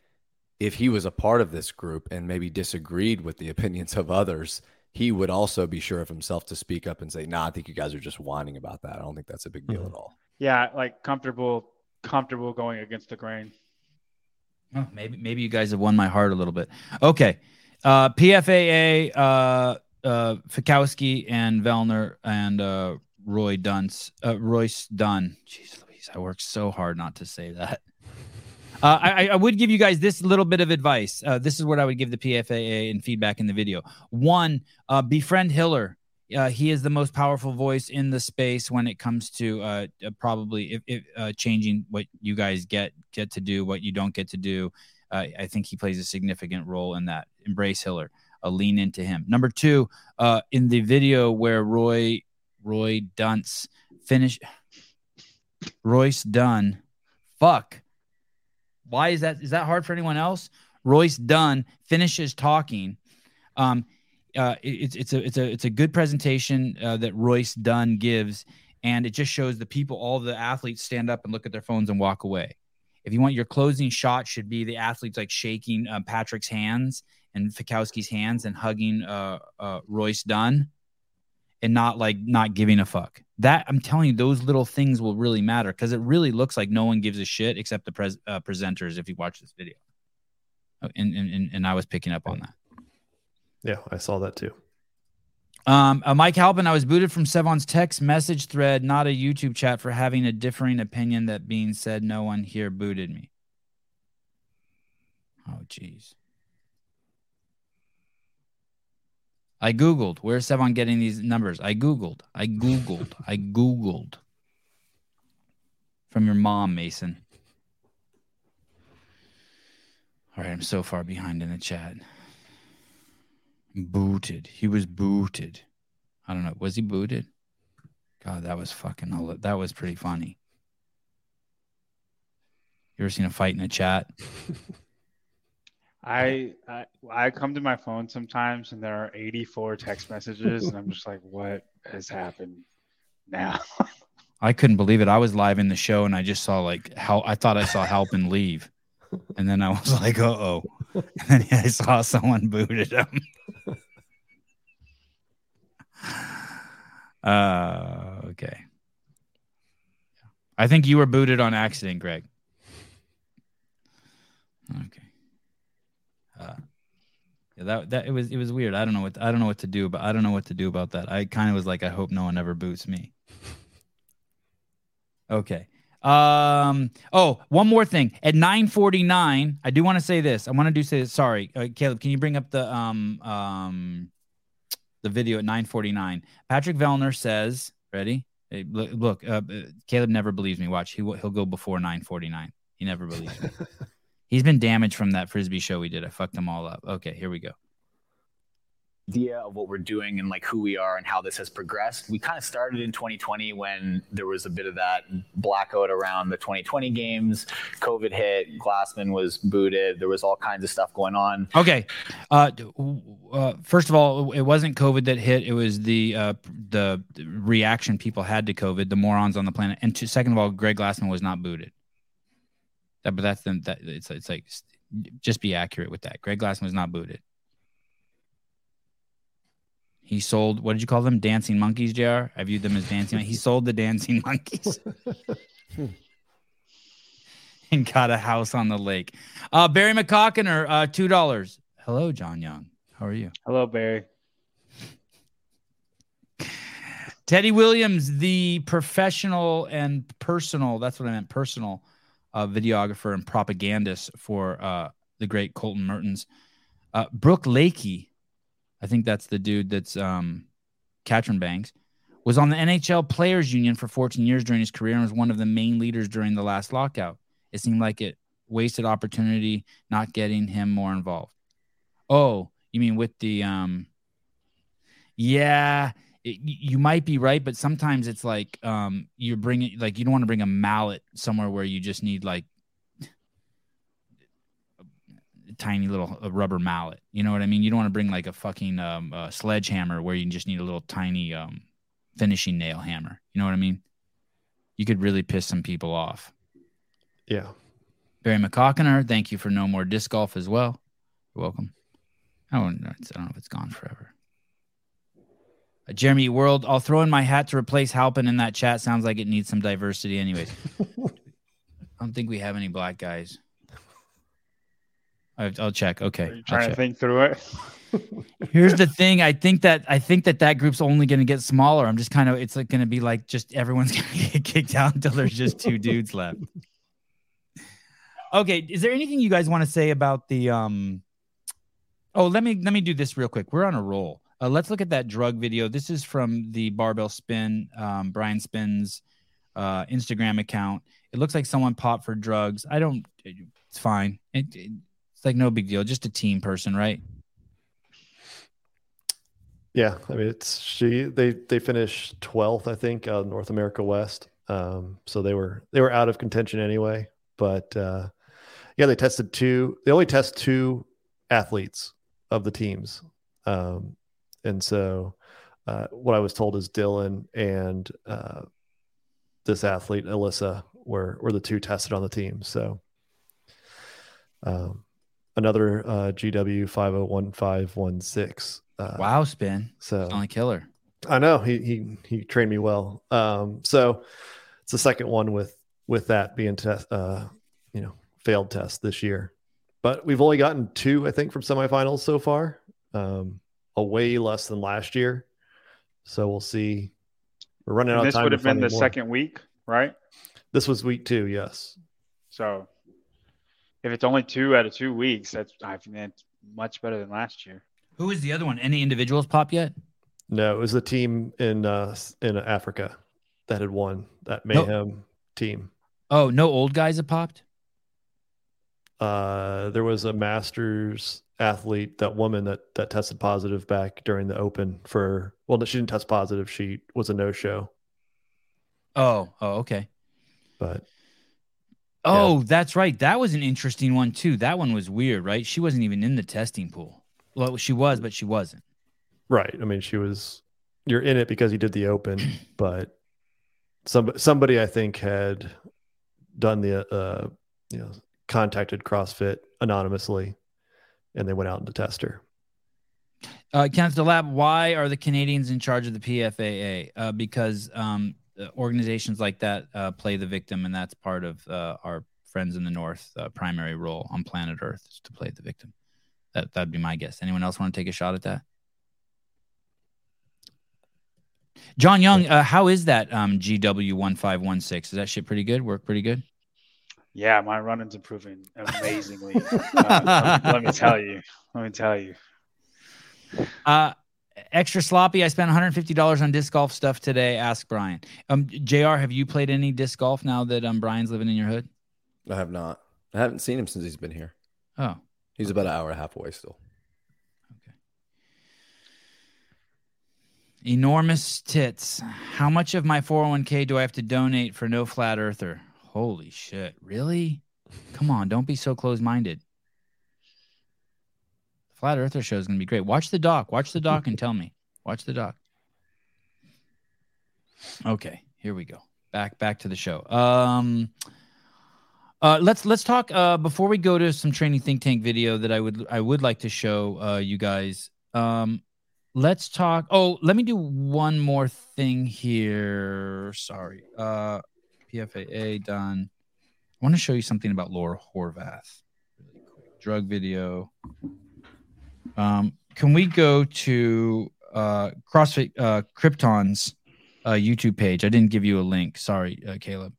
if he was a part of this group and maybe disagreed with the opinions of others, he would also be sure of himself to speak up and say, "Nah, I think you guys are just whining about that. I don't think that's a big deal at all." Yeah, like comfortable, comfortable going against the grain. Maybe maybe you guys have won my heart a little bit. Okay. Uh PFAA uh uh Fikowski and Vellner and uh Roy Dunce uh Royce Dunn. Jeez Louise, I worked so hard not to say that. Uh, I, I would give you guys this little bit of advice. Uh, this is what I would give the PFAA and feedback in the video. One, uh, befriend Hiller. Uh, he is the most powerful voice in the space when it comes to uh, uh, probably if, if, uh, changing what you guys get get to do, what you don't get to do. Uh, I think he plays a significant role in that. Embrace Hiller. Uh, lean into him. Number two, uh, in the video where Roy Roy Dunce finish Royce Dunn, fuck. Why is that? Is that hard for anyone else? Royce Dunn finishes talking. Um, uh, it's it's a it's a it's a good presentation uh, that Royce Dunn gives, and it just shows the people, all the athletes stand up and look at their phones and walk away. If you want your closing shot, should be the athletes like shaking uh, Patrick's hands and Fikowski's hands and hugging uh, uh, Royce Dunn, and not like not giving a fuck. That I'm telling you, those little things will really matter because it really looks like no one gives a shit except the pres- uh, presenters. If you watch this video, Oh, and and and I was picking up on that. Yeah, I saw that too. Um, uh, Mike Halpin, I was booted from Sevan's text message thread, not a YouTube chat, for having a differing opinion. That being said, no one here booted me. Oh, jeez. I Googled. Where's Sevon getting these numbers? I Googled. I Googled. I Googled. From your mom, Mason. All right, I'm so far behind in the chat. Booted. He was booted. I don't know. Was he booted? God, that was fucking. That was pretty funny. You ever seen a fight in a chat? *laughs* I, I I come to my phone sometimes and there are 84 text messages and I'm just like, what has happened now? *laughs* I couldn't believe it. I was live in the show and I just saw like how I thought I saw help and leave, and then I was like, uh oh, *laughs* and then I saw someone booted him. *laughs* uh, okay. I think you were booted on accident, Greg. Okay. Uh, yeah, that that it was it was weird. I don't know what I don't know what to do, but I don't know what to do about that. I kind of was like, I hope no one ever boots me. Okay. Um. Oh, one more thing. At 9:49, I do want to say this. I want to do say this. Sorry, uh, Caleb. Can you bring up the um um the video at 9:49? Patrick Vellner says, "Ready? Hey, look, look uh, uh, Caleb never believes me. Watch. He he'll go before 9:49. He never believes me. *laughs* He's been damaged from that frisbee show we did. I fucked them all up. Okay, here we go. Idea of what we're doing and like who we are and how this has progressed. We kind of started in 2020 when there was a bit of that blackout around the 2020 games. COVID hit, Glassman was booted. There was all kinds of stuff going on. Okay. Uh, uh, first of all, it wasn't COVID that hit. It was the uh, the reaction people had to COVID, the morons on the planet. And second of all, Greg Glassman was not booted. That, but that's the, that it's it's like just be accurate with that. Greg Glassman was not booted. He sold what did you call them? Dancing monkeys, Jr. I viewed them as dancing. He sold the dancing monkeys *laughs* *laughs* and got a house on the lake. Uh, Barry McCockiner, uh, two dollars. Hello, John Young. How are you? Hello, Barry. Teddy Williams, the professional and personal, that's what I meant, personal uh, videographer and propagandist for uh, the great Colten Mertens. Uh, Brooke Lakey, I think that's the dude that's um, Katrin Banks, Was on the NHL Players Union for 14 years during his career and was one of the main leaders during the last lockout. It seemed like it wasted opportunity not getting him more involved. Oh, you mean with the um yeah, it, you might be right, but sometimes it's like um you're bringing like you don't want to bring a mallet somewhere where you just need like a tiny little rubber mallet. You know what I mean? You don't want to bring like a fucking um sledgehammer where you just need a little tiny um finishing nail hammer. You know what I mean? You could really piss some people off. Yeah. Barry McCockiner, thank you for no more disc golf as well. You're welcome. I don't, I don't know if it's gone forever. Uh, Jeremy World, I'll throw in my hat to replace Halpin in that chat. Sounds like it needs some diversity, anyways. *laughs* I don't think we have any black guys. I'll check. Okay, Are you trying to think through it? *laughs* Here's the thing. I think that I think that that group's only going to get smaller. I'm just kind of. It's like going to be like just everyone's *laughs* going to get kicked out until there's just two dudes left. Okay. Is there anything you guys want to say about the um? Oh, let me let me do this real quick. We're on a roll. Uh, let's look at that drug video. This is from the Barbell Spin, um, Brian Spin's uh, Instagram account. It looks like someone popped for drugs. I don't. It's fine. It, it- it's like no big deal. Just a team person, right? Yeah, I mean it's she they they finished 12th I think of North America West. Um so they were they were out of contention anyway, but uh yeah, they tested two they only test two athletes of the teams. Um and so uh what I was told is Dylan and uh this athlete Alyssa were were the two tested on the team. So um another uh GW 501516 uh, Wow, spin. so Only killer. I know he he he trained me well. Um, so it's the second one with with that being test, uh, you know, failed test this year. But we've only gotten two, I think, from semifinals so far. Um, a way less than last year. So we'll see. We're running out And of this time. would have been the more. second week, right? This was week two. Yes. So if it's only two out of two weeks, that's I think that's much better than last year. Who is the other one? Any individuals pop yet? No, it was the team in uh in Africa that had won that No. mayhem team. Oh, no old guys have popped. uh, there was a masters athlete, that woman that that tested positive back during the open for well, she didn't test positive. She was a no show, Oh, oh, okay. but Oh, that's right. That was an interesting one too. That one was weird, right? She wasn't even in the testing pool. Well, she was, but she wasn't. right. I mean, she was. You're in it because you did the open, *clears throat* but some somebody I think had done the uh, you know contacted CrossFit anonymously, and they went out to test her. Uh, Kenneth DeLab, why are the Canadians in charge of the PFAA? Uh, because um, organizations like that uh, play the victim, and that's part of uh, our friends in the North uh, primary role on planet Earth is to play the victim. That that'd be my guess. Anyone else want to take a shot at that? John Young, uh, how is that um, GW one five one six? Is that shit pretty good? Work pretty good? Yeah, my running's improving amazingly. *laughs* Uh, let, me, let me tell you. Let me tell you. Uh, extra sloppy. I spent 150 dollars on disc golf stuff today. Ask Brian. Um, Jr. Have you played any disc golf now that um Brian's living in your hood? I have not. I haven't seen him since he's been here. Oh, He's about an hour and a half away still. Okay. Enormous tits. How much of my 401k do I have to donate for no flat earther? Holy shit! Really? Come on, don't be so close minded. Flat Earther show is going to be great. Watch the doc. Watch the doc and *laughs* tell me. Watch the doc. Okay, here we go. Back back to the show. Um uh let's let's talk uh before we go to some training think tank video that I would I would like to show uh you guys. Um let's talk oh let me do one more thing here. Sorry. Uh PFAA done. I want to show you something about Laura Horvath. Really quick. Drug video. Um, can we go to uh, CrossFit uh, Krypton's uh, YouTube page? I didn't give you a link. Sorry, uh, Caleb.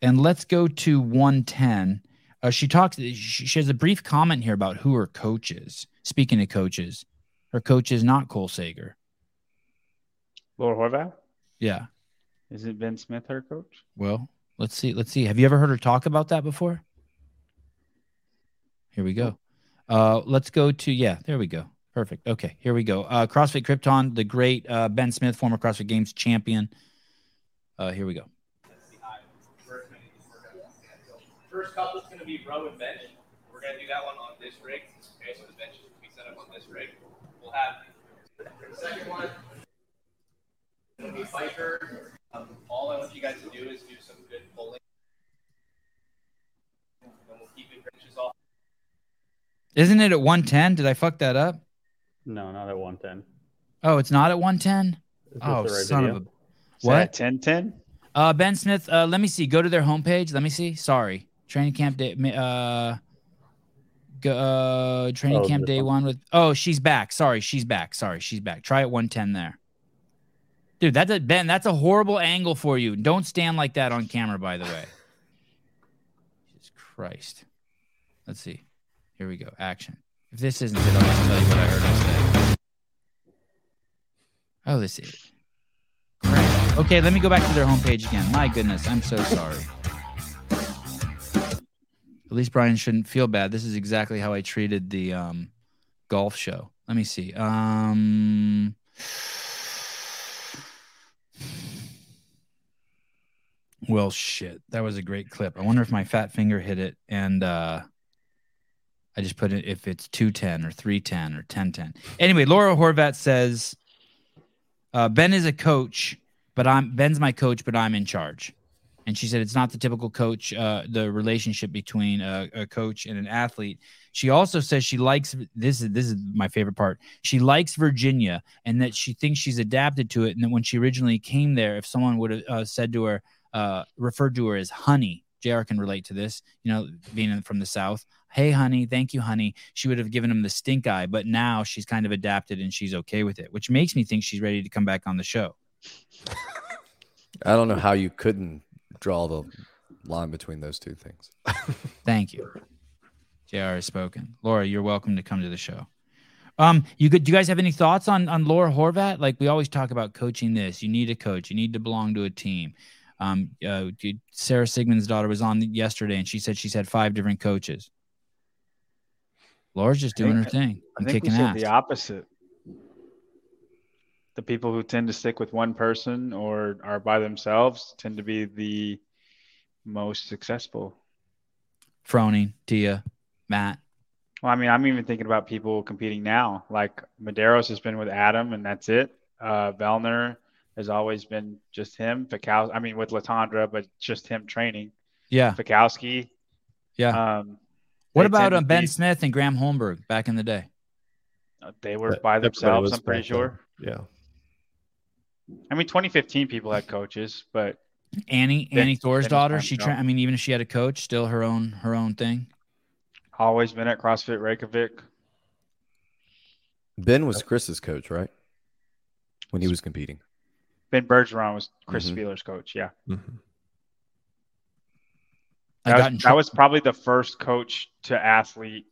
And let's go to 110. Uh, she talks. She, she has a brief comment here about who her coach is. Speaking of coaches, her coach is not Cole Sager. Laura Horvath? Yeah. Is it Ben Smith her coach? Well, let's see. Let's see. Have you ever heard her talk about that before? Here we go. Uh, let's go to yeah. There we go. Perfect. Okay, here we go. Uh, CrossFit Krypton, the great uh, Ben Smith, former CrossFit Games champion. Uh, here we go. First couple is going to be row and bench. We're going to do that one on this rig. Okay, so the bench will be set up on this rig. We'll have the second one. It'll be biker. Um, all I want you guys to do is do some good pulling. And we'll keep it. Isn't it at 110? Did I fuck that up? No, not at 110. Oh, it's not at 110? Oh, right son video? of a. What? 10 10? Uh, Ben Smith, uh, let me see. Go to their homepage. Let me see. Sorry. Training camp day. Uh, go, uh, training Oh, camp day one. one with. Oh, she's back. Sorry, she's back. Sorry, she's back. Try at 110 there. Dude, that's a Ben. That's a horrible angle for you. Don't stand like that on camera, by the way. *sighs* Jesus Christ. Let's see. Here we go. Action. If this isn't it, I'll just tell you what I heard her say. Oh, this is. Crap. Okay, let me go back to their homepage again. My goodness, I'm so sorry. At least Brian shouldn't feel bad. This is exactly how I treated the um, golf show. Let me see. Um, well, shit. That was a great clip. I wonder if my fat finger hit it and uh, I just put it if it's 210 or 310 or 1010. Anyway, Laura Horvath says uh, Ben is a coach, but I'm Ben's my coach, but I'm in charge. And she said it's not the typical coach, uh, the relationship between a, a coach and an athlete. She also says she likes this is this is my favorite part. She likes Virginia and that she thinks she's adapted to it. And that when she originally came there, if someone would have uh, said to her, uh, referred to her as honey, JR can relate to this, you know, being from the South. Hey, honey, thank you, honey. She would have given him the stink eye, but now she's kind of adapted and she's okay with it, which makes me think she's ready to come back on the show. *laughs* I don't know how you couldn't draw the line between those two things. *laughs* Thank you. JR has spoken. Laura, you're welcome to come to the show. Um, you could, do you guys have any thoughts on on Laura Horvath? Like we always talk about coaching this. You need a coach. You need to belong to a team. Um, uh, Sara Sigmundsdottir was on yesterday, and she said she's had five different coaches. Laura's just doing her thing I think we said ass. the opposite. The people who tend to stick with one person or are by themselves tend to be the most successful. Froning, Tia, Matt. Well, I mean, I'm even thinking about people competing now. Like Medeiros has been with Adam, and that's it. Uh, Vellner has always been just him. Fikow, I mean, with Letendre, but just him training. Yeah. Fikowski. Yeah. Um, What about tend uh, Ben be- Smith and Graham Holmberg back in the day? They were That- by themselves. I'm pretty back then. sure. Yeah. I mean, 2015 people had coaches, but Annie, Ben- Annie Thorisdottir. She, fine, tra- I mean, even if she had a coach, still her own, her own thing. always been at CrossFit Reykjavik. Ben was Chris's coach, right? When he was competing. Ben Bergeron was Chris Mhm. Spealler's coach. Yeah. I That got was, in that was probably the first coach to athlete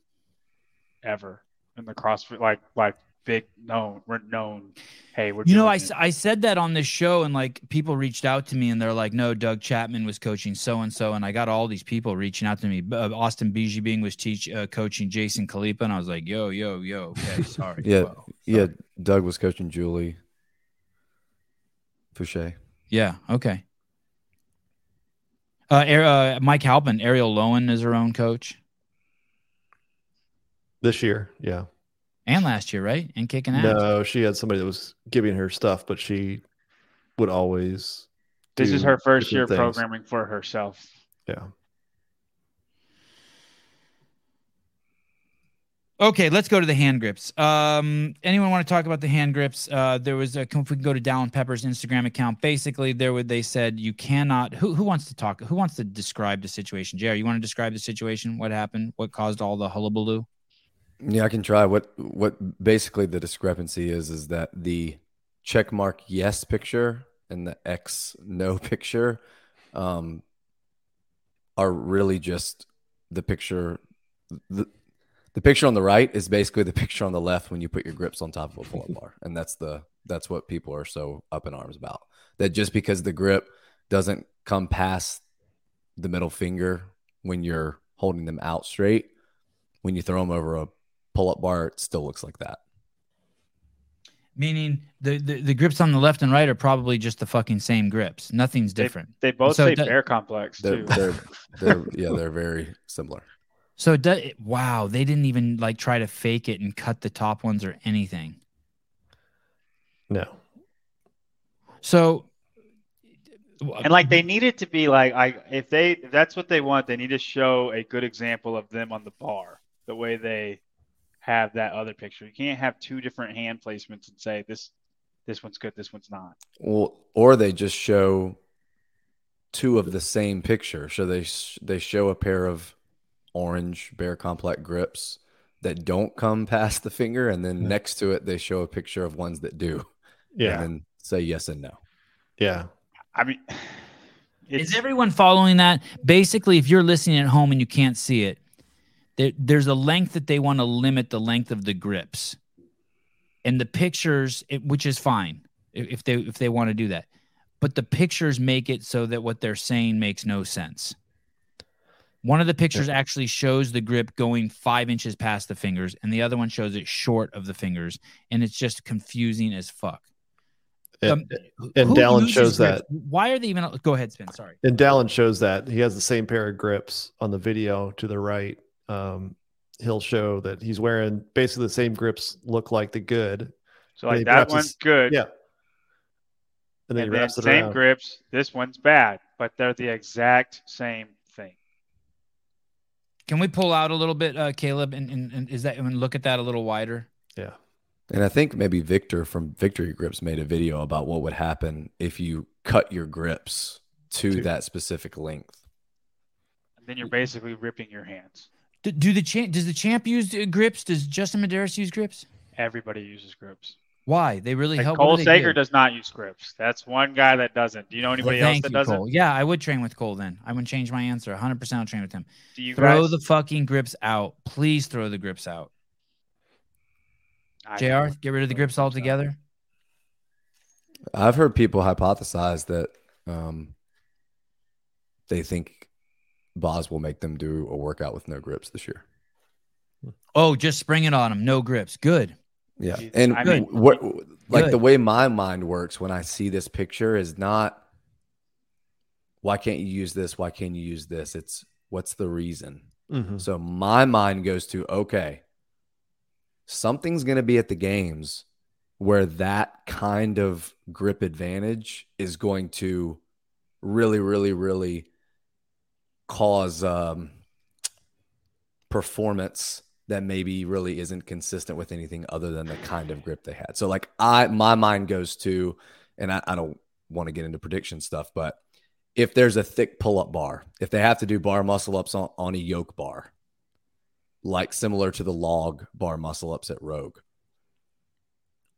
ever in the CrossFit, like like big known, we're known. Hey, we're You know, doing I, it. s- I said that on this show, and like people reached out to me, and they're like, "No, Doug Chapman was coaching so and so," and I got all these people reaching out to me. B- Uh, Austin Bijibing was teach uh, coaching Jason Khalipa, and I was like, "Yo, yo, yo, okay, *laughs* sorry." Yeah, Whoa. yeah. Doug was coaching Julie Foucher. yeah, okay. Uh, uh, Mike Halpin, Arielle Loewen is her own coach, This year, yeah. and last year, right? And kicking ass. No, she had somebody that was giving her stuff, but she would always. this is her first year things. programming for herself. Yeah. Okay, let's go to the hand grips. Um, anyone want to talk about the hand grips? Uh, there was a, if we can go to Dallin Pepper's Instagram account. Basically, there would they said you cannot. Who who wants to talk? Who wants to describe the situation? Jerry, you want to describe the situation? What happened? What caused all the hullabaloo? Yeah, I can try. What what basically the discrepancy is is that the check mark yes picture and the X no *laughs* picture um, are really just the picture. The, the picture on the right is basically the *laughs* picture on the left when you put your grips on top of a pull-up *laughs* bar, and that's the That's what people are so up in arms about. That just because the grip doesn't come past the middle finger when you're holding them out straight, when you throw them over a pull up bar, it still looks like that. Meaning the, the the grips on the left and right are probably just the fucking same grips. Nothing's different. They, both So say it bear complex They're, too. they're, they're, *laughs* yeah, they're very similar. So it does, wow, they didn't even like try to fake it and cut the top ones or anything. No. So and like they need it to be like I if they if that's what they want, they need to show a good example of them on the bar, the way they have that other picture. You can't have two different hand placements and say this this one's good, this one's not. Well, or they just show two of the same picture. So they they show a pair of orange Bear KompleX grips that don't come past the finger, and then next to it they show a picture of ones that do. Yeah. and then say yes and no. Yeah. I mean, is everyone following that? Basically, if you're listening at home and you can't see it, there, there's a length that they want to limit the length of the grips, and the pictures, it, which is fine if, if they if they want to do that, but the pictures make it so that what they're saying makes no sense. One of the pictures actually shows the grip going five inches past the fingers, and the other one shows it short of the fingers, and it's just confusing as fuck. And, Um, and who Dallin shows grips? that. Why are they even? Go ahead, Spin. Sorry. And Dallin shows that he has the same pair of grips on the video to the right. Um, he'll show that he's wearing basically the same grips, look like the good. So like that one's his- good. Yeah. And then And he then it same around. grips. This one's bad, but they're the exact same thing. Can we pull out a little bit, uh, Caleb, and, and, and is that and look at that a little wider? Yeah. And I think maybe Victor from Victory Grips made a video about what would happen if you cut your grips to that specific length. And then you're basically ripping your hands. Do, do the champ does the champ use uh, grips? Does Justin Medeiros use grips? Everybody uses grips. Why? They really Like help. Cole they Sager do? does not use grips. That's one guy that doesn't. Do you know Well, anybody else that you, doesn't? Cole. Yeah, I would train with Cole then. I would change my answer. 100% I'll train with him. Do you throw guys- the fucking grips out. Please throw the grips out. I JR, get rid of the grips altogether. I've heard people hypothesize that um, they think Boz will make them do a workout with no grips this year. Oh, just spring it on them. No grips. Good. Yeah, and I mean- what like Good. the way my mind works when I see this picture is not why can't you use this? Why can't you use this? It's what's the reason? Mhm. So my mind goes to okay, something's going to be at the games where that kind of grip advantage is going to really, really, really cause um, performance that maybe really isn't consistent with anything other than the kind of grip they had. So like I my mind goes to, and I, I don't want to get into prediction stuff, but if there's a thick pull-up bar, if they have to do bar muscle ups on, on a yoke bar, like similar to the log bar muscle ups at Rogue,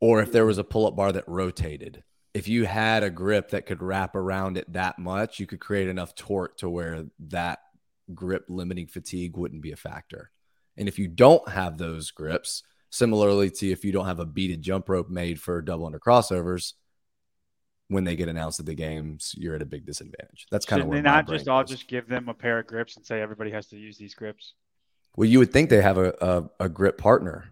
or if there was a pull-up bar that rotated, if you had a grip that could wrap around it that much, you could create enough torque to where that grip limiting fatigue wouldn't be a factor. And if you don't have those grips, similarly to if you don't have a beaded jump rope made for double under crossovers, when they get announced at the games, you're at a big disadvantage. That's kind of Shouldn't where they not just all just give them a pair of grips and say everybody has to use these grips? Well, you would think they have a, a, a grip partner.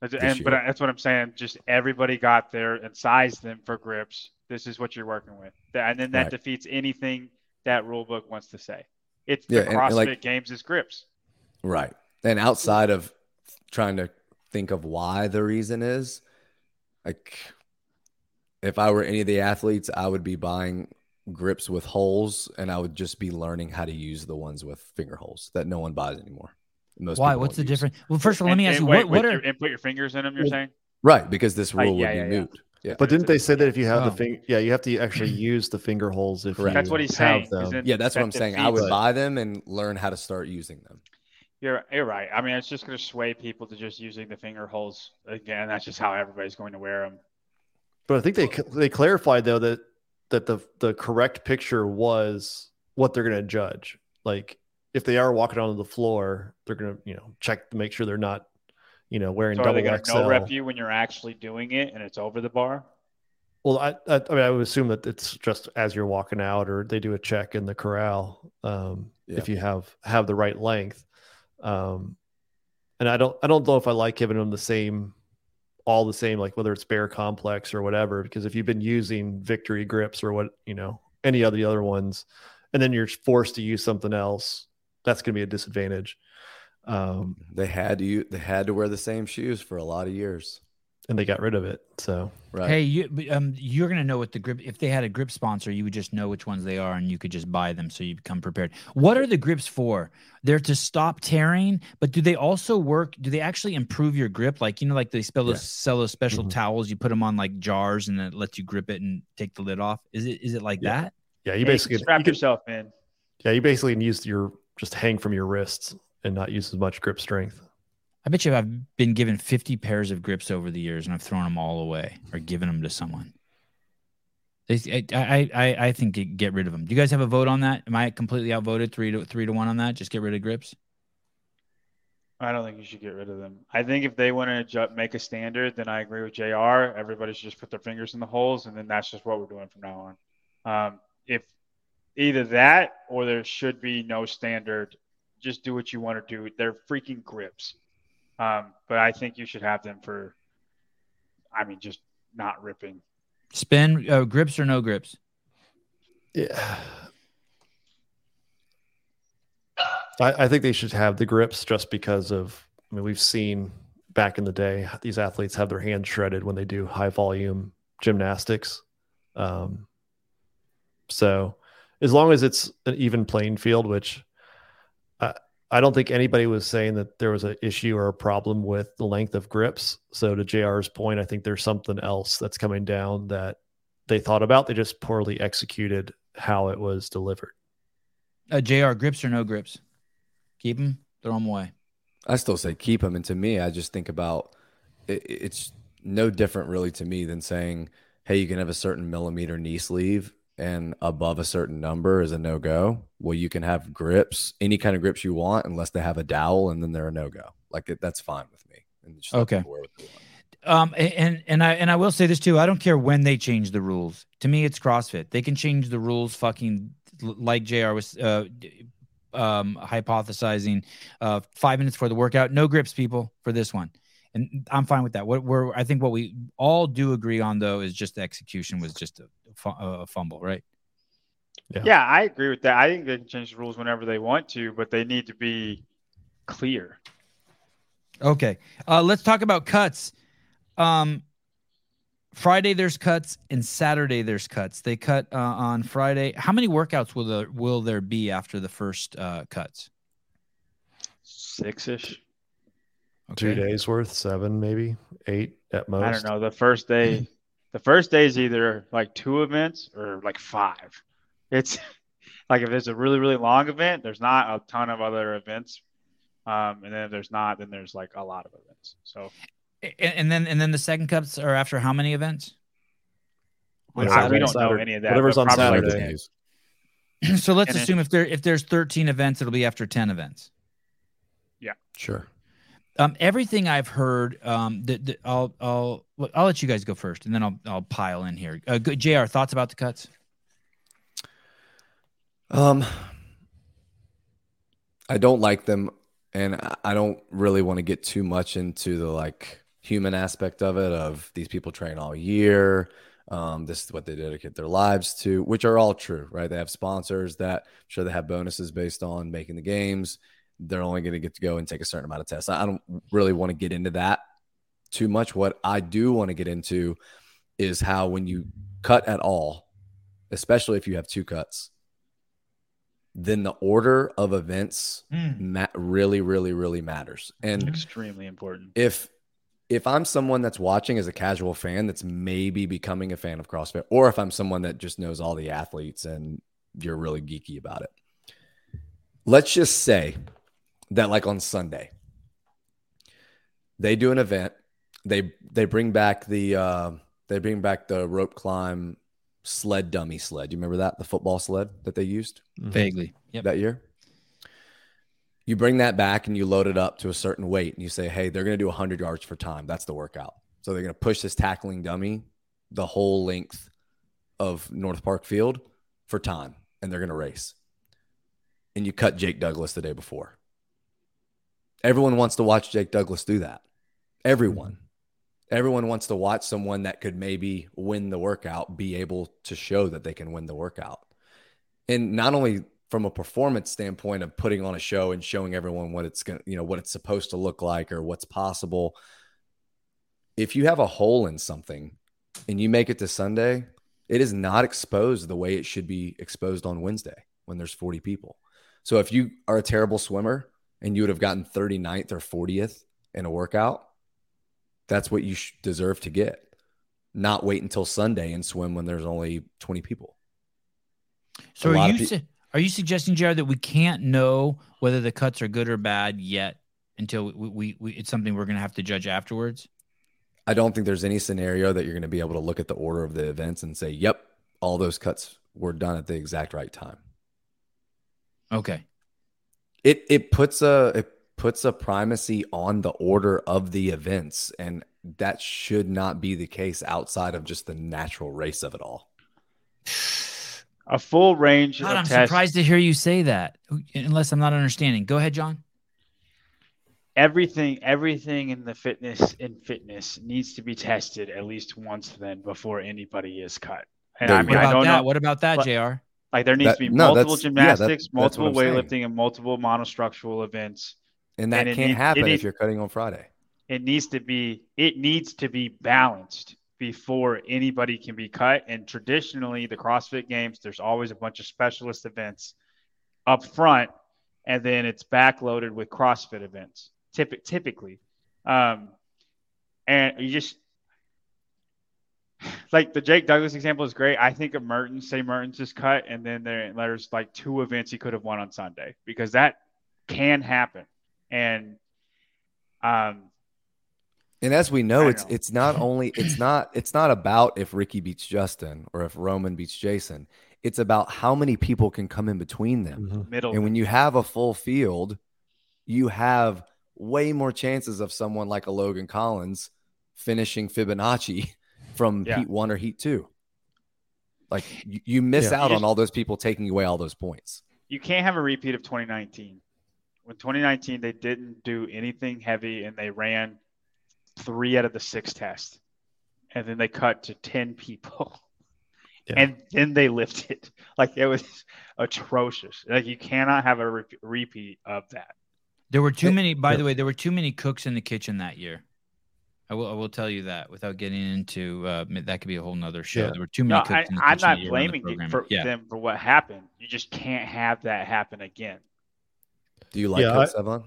And, but that's what I'm saying. Just everybody got there and sized them for grips. This is what you're working with, and then that Right. defeats anything that rule book wants to say. It's Yeah, the CrossFit like- games is grips. Right. And outside of trying to think of why the reason is, like, if I were any of the athletes, I would be buying grips with holes and I would just be learning how to use the ones with finger holes that no one buys anymore. Most Why? What's the use. difference? Well, first of all, let And- me ask and you wait, what, what are your- and put your fingers in them. You're saying? Right, because this Uh, rule yeah, would yeah, be yeah. moot. Yeah. But didn't they say that if you have Oh. the finger, yeah, you have to actually *clears throat* use the finger holes if Correct. you That's what he's saying, is them. it- Yeah, that's what I'm saying. I would buy them and learn how to start using them. You're you're right. I mean, it's just going to sway people to just using the finger holes again. That's just how everybody's going to wear them. But I think they they clarified though that that the the correct picture was what they're going to judge. Like if they are walking onto the floor, they're going to you know check to make sure they're not you know, wearing So are they double XL. no rep you when you're actually doing it and it's over the bar? Well, I, I, I mean, I would assume that it's just as you're walking out, or they do a check in the corral um, Yeah. if you have have the right length. Um, and I don't, I don't know if I like giving them the same, all the same, like whether it's Bear KompleX or whatever. Because if you've been using Victory grips or what, you know, any of the other ones, and then you're forced to use something else, that's going to be a disadvantage. Um, They had to they had to wear the same shoes for a lot of years. And they got rid of it. So Right. Hey, you um, you're gonna know what the grip. If they had a grip sponsor, you would just know which ones they are, and you could just buy them, so you become prepared. What are the grips for? They're to stop tearing, but do they also work? Do they actually improve your grip? Like you know, like they sell those, Yeah. sell those special Mhm. towels. You put them on like jars, and it lets you grip it and take the lid off. Is it is it like Yeah. that? yeah, you Yeah, basically can strap you can- yourself man. yeah, you basically can use your just hang from your wrists and not use as much grip strength. I bet you I've been given 50 pairs of grips over the years, and I've thrown them all away or given them to someone. I, I, I, I think get- rid of them. Do you guys have a vote on that? Am I completely outvoted three to three to one on that? Just get rid of grips. I don't think you should get rid of them. I think if they want to make a standard, then I agree with JR. Everybody should just put their fingers in the holes, and then that's just what we're doing from now on. Um, if either that or there should be no standard, just do what you want to do. They're freaking grips. Um, but I think you should have them for, I mean, just not ripping. Spin uh, grips or no grips? Yeah. I, I think they should have the grips just because of I mean we've seen back in the day these athletes have their hands shredded when they do high volume gymnastics. Um, so as long as it's an even playing field, which I, I don't think anybody was saying that there was an issue or a problem with the length of grips. So to JR's point, I think there's something else that's coming down that they thought about. They just poorly executed how it was delivered. Uh, Jr. Grips or no grips? Keep them. Throw them away. I still say keep them. And to me, I just think about it, it's no different really to me than saying, hey, you can have a certain millimeter knee sleeve and above a certain number is a no go. Well, you can have grips, any kind of grips you want, unless they have a dowel and then they're a no go. Like it, that's fine with me. And just Okay. people wear what they want. Um, and and I and I will say this too. I don't care when they change the rules. To me, it's CrossFit. They can change the rules, fucking like Jr. was uh, um, hypothesizing. Uh, five minutes for the workout, no grips, people, for this one, and I'm fine with that. What we're I think what we all do agree on though is just the execution was just a, a fumble, right? Yeah. Yeah, I agree with that. I think they can change the rules whenever they want to, but they need to be clear. Okay. Uh, let's talk about cuts. Um, Friday there's cuts and Saturday there's cuts. They cut uh, on Friday. How many workouts will there will there be after the first uh, cuts? Six ish. Two days worth, seven maybe, eight at most. I don't know. The first day, the first day is either like two events or like five. It's *laughs* like if there's a really really long event, there's not a ton of other events, um, and then if there's not, then there's like a lot of events. So A- And, then and then the second cups are after how many events? I- Whatever's we don't know any of that. Whatever's on Saturday. like- *clears throat* so let's And then- assume if there if there's 13 events, it'll be after 10 events. Yeah. Sure. Um, everything I've heard, um, that that I'll I'll I'll let you guys go first, and then I'll I'll pile in here. Uh, good, Jr. Thoughts about the cuts? Um, I don't like them, and I- I don't really want to get too much into the like human aspect of it. Of these people train all year. Um, this is what they dedicate their lives to, which are all true, right? They have sponsors that I'm sure they have bonuses based on making the games. They're only going to get to go and take a certain amount of tests. I don't really want to get into that too much. What I do want to get into is how when you cut at all, especially if you have two cuts, then the order of events hmm. ma- really, really, really matters. And extremely important. if if I'm someone that's watching as a casual fan that's maybe becoming a fan of CrossFit, or if I'm someone that just knows all the athletes and you're really geeky about it, let's just say that like on Sunday, they do an event, they they bring back the uh, they bring back the rope climb sled dummy sled. You remember that the football sled that they used Vaguely. Yep. that year? You bring that back and you load it up to a certain weight and you say, hey, they're going to do 100 yards for time. That's the workout. So they're going to push this tackling dummy the whole length of North Park Field for time and they're going to race. And you cut Jake Douglas the day before. Everyone wants to watch Jake Douglas do that. Everyone. Everyone wants to watch someone that could maybe win the workout be able to show that they can win the workout. And not only from a performance standpoint of putting on a show and showing everyone what it's going you know, what it's supposed to look like or what's possible. If you have a hole in something and you make it to Sunday, it is not exposed the way it should be exposed on Wednesday when there's 40 people. So if you are a terrible swimmer and you would have gotten 39th or 40th in a workout, that's what you deserve to get. Not wait until Sunday and swim when there's only 20 people. So are you su- are you suggesting, Jared, that we can't know whether the cuts are good or bad yet until we, we, we it's something we're going to have to judge afterwards? I don't think there's any scenario that you're going to be able to look at the order of the events and say, "Yep, all those cuts were done at the exact right time." Okay. It it puts a it puts a primacy on the order of the events and that should not be the case outside of just the natural race of it all. A full range God, of I'm tests. surprised to hear you say that. Unless I'm not understanding. Go ahead, John. everything everything in the fitness in fitness needs to be tested at least once then before anybody is cut. And There I mean, What I about don't that? know. What about that, but- Jr. Like there needs That- to be no, multiple that's- yeah, that- gymnastics, multiple I'm saying. weightlifting, and multiple monostructural events. And that And can't happen need- if you're cutting on Friday. It needs to be it needs to be balanced before anybody can be cut. And traditionally, the CrossFit Games, there's always a bunch of specialist events up front, and then it's backloaded with CrossFit events. Typ- typically, um, and you just like the Jake Douglas example is great. I think of Mertens, say Mertens is cut, and then there, there's like two events he could have won on Sunday because that can happen. And um, And as we know, I it's know. it's not only it's not it's not about if Ricky beats Justin or if Roman beats Jason. It's about how many people can come in between them. middle And when you have a full field, you have way more chances of someone like a Logan Collins finishing Fibonacci from Yeah. heat one or heat two. Like you, you miss Yeah. out You on all those people taking away all those points. you can't have a repeat of 2019. When 2019 they didn't do anything heavy and they ran three out of the six tests, and then they cut to 10 people, Yeah. and then they lifted. *laughs* Like it was atrocious. Like you cannot have a re- repeat of that. There were too many. By yeah. the way, there were too many cooks in the kitchen that year. I will. I will tell you that without getting into uh, that could be a whole nother show. Yeah. There were too many No, cooks I, in the I'm not that year around the blaming for yeah. them for what happened. You just can't have that happen again. Do you like Yeah, Coach I- Sevan?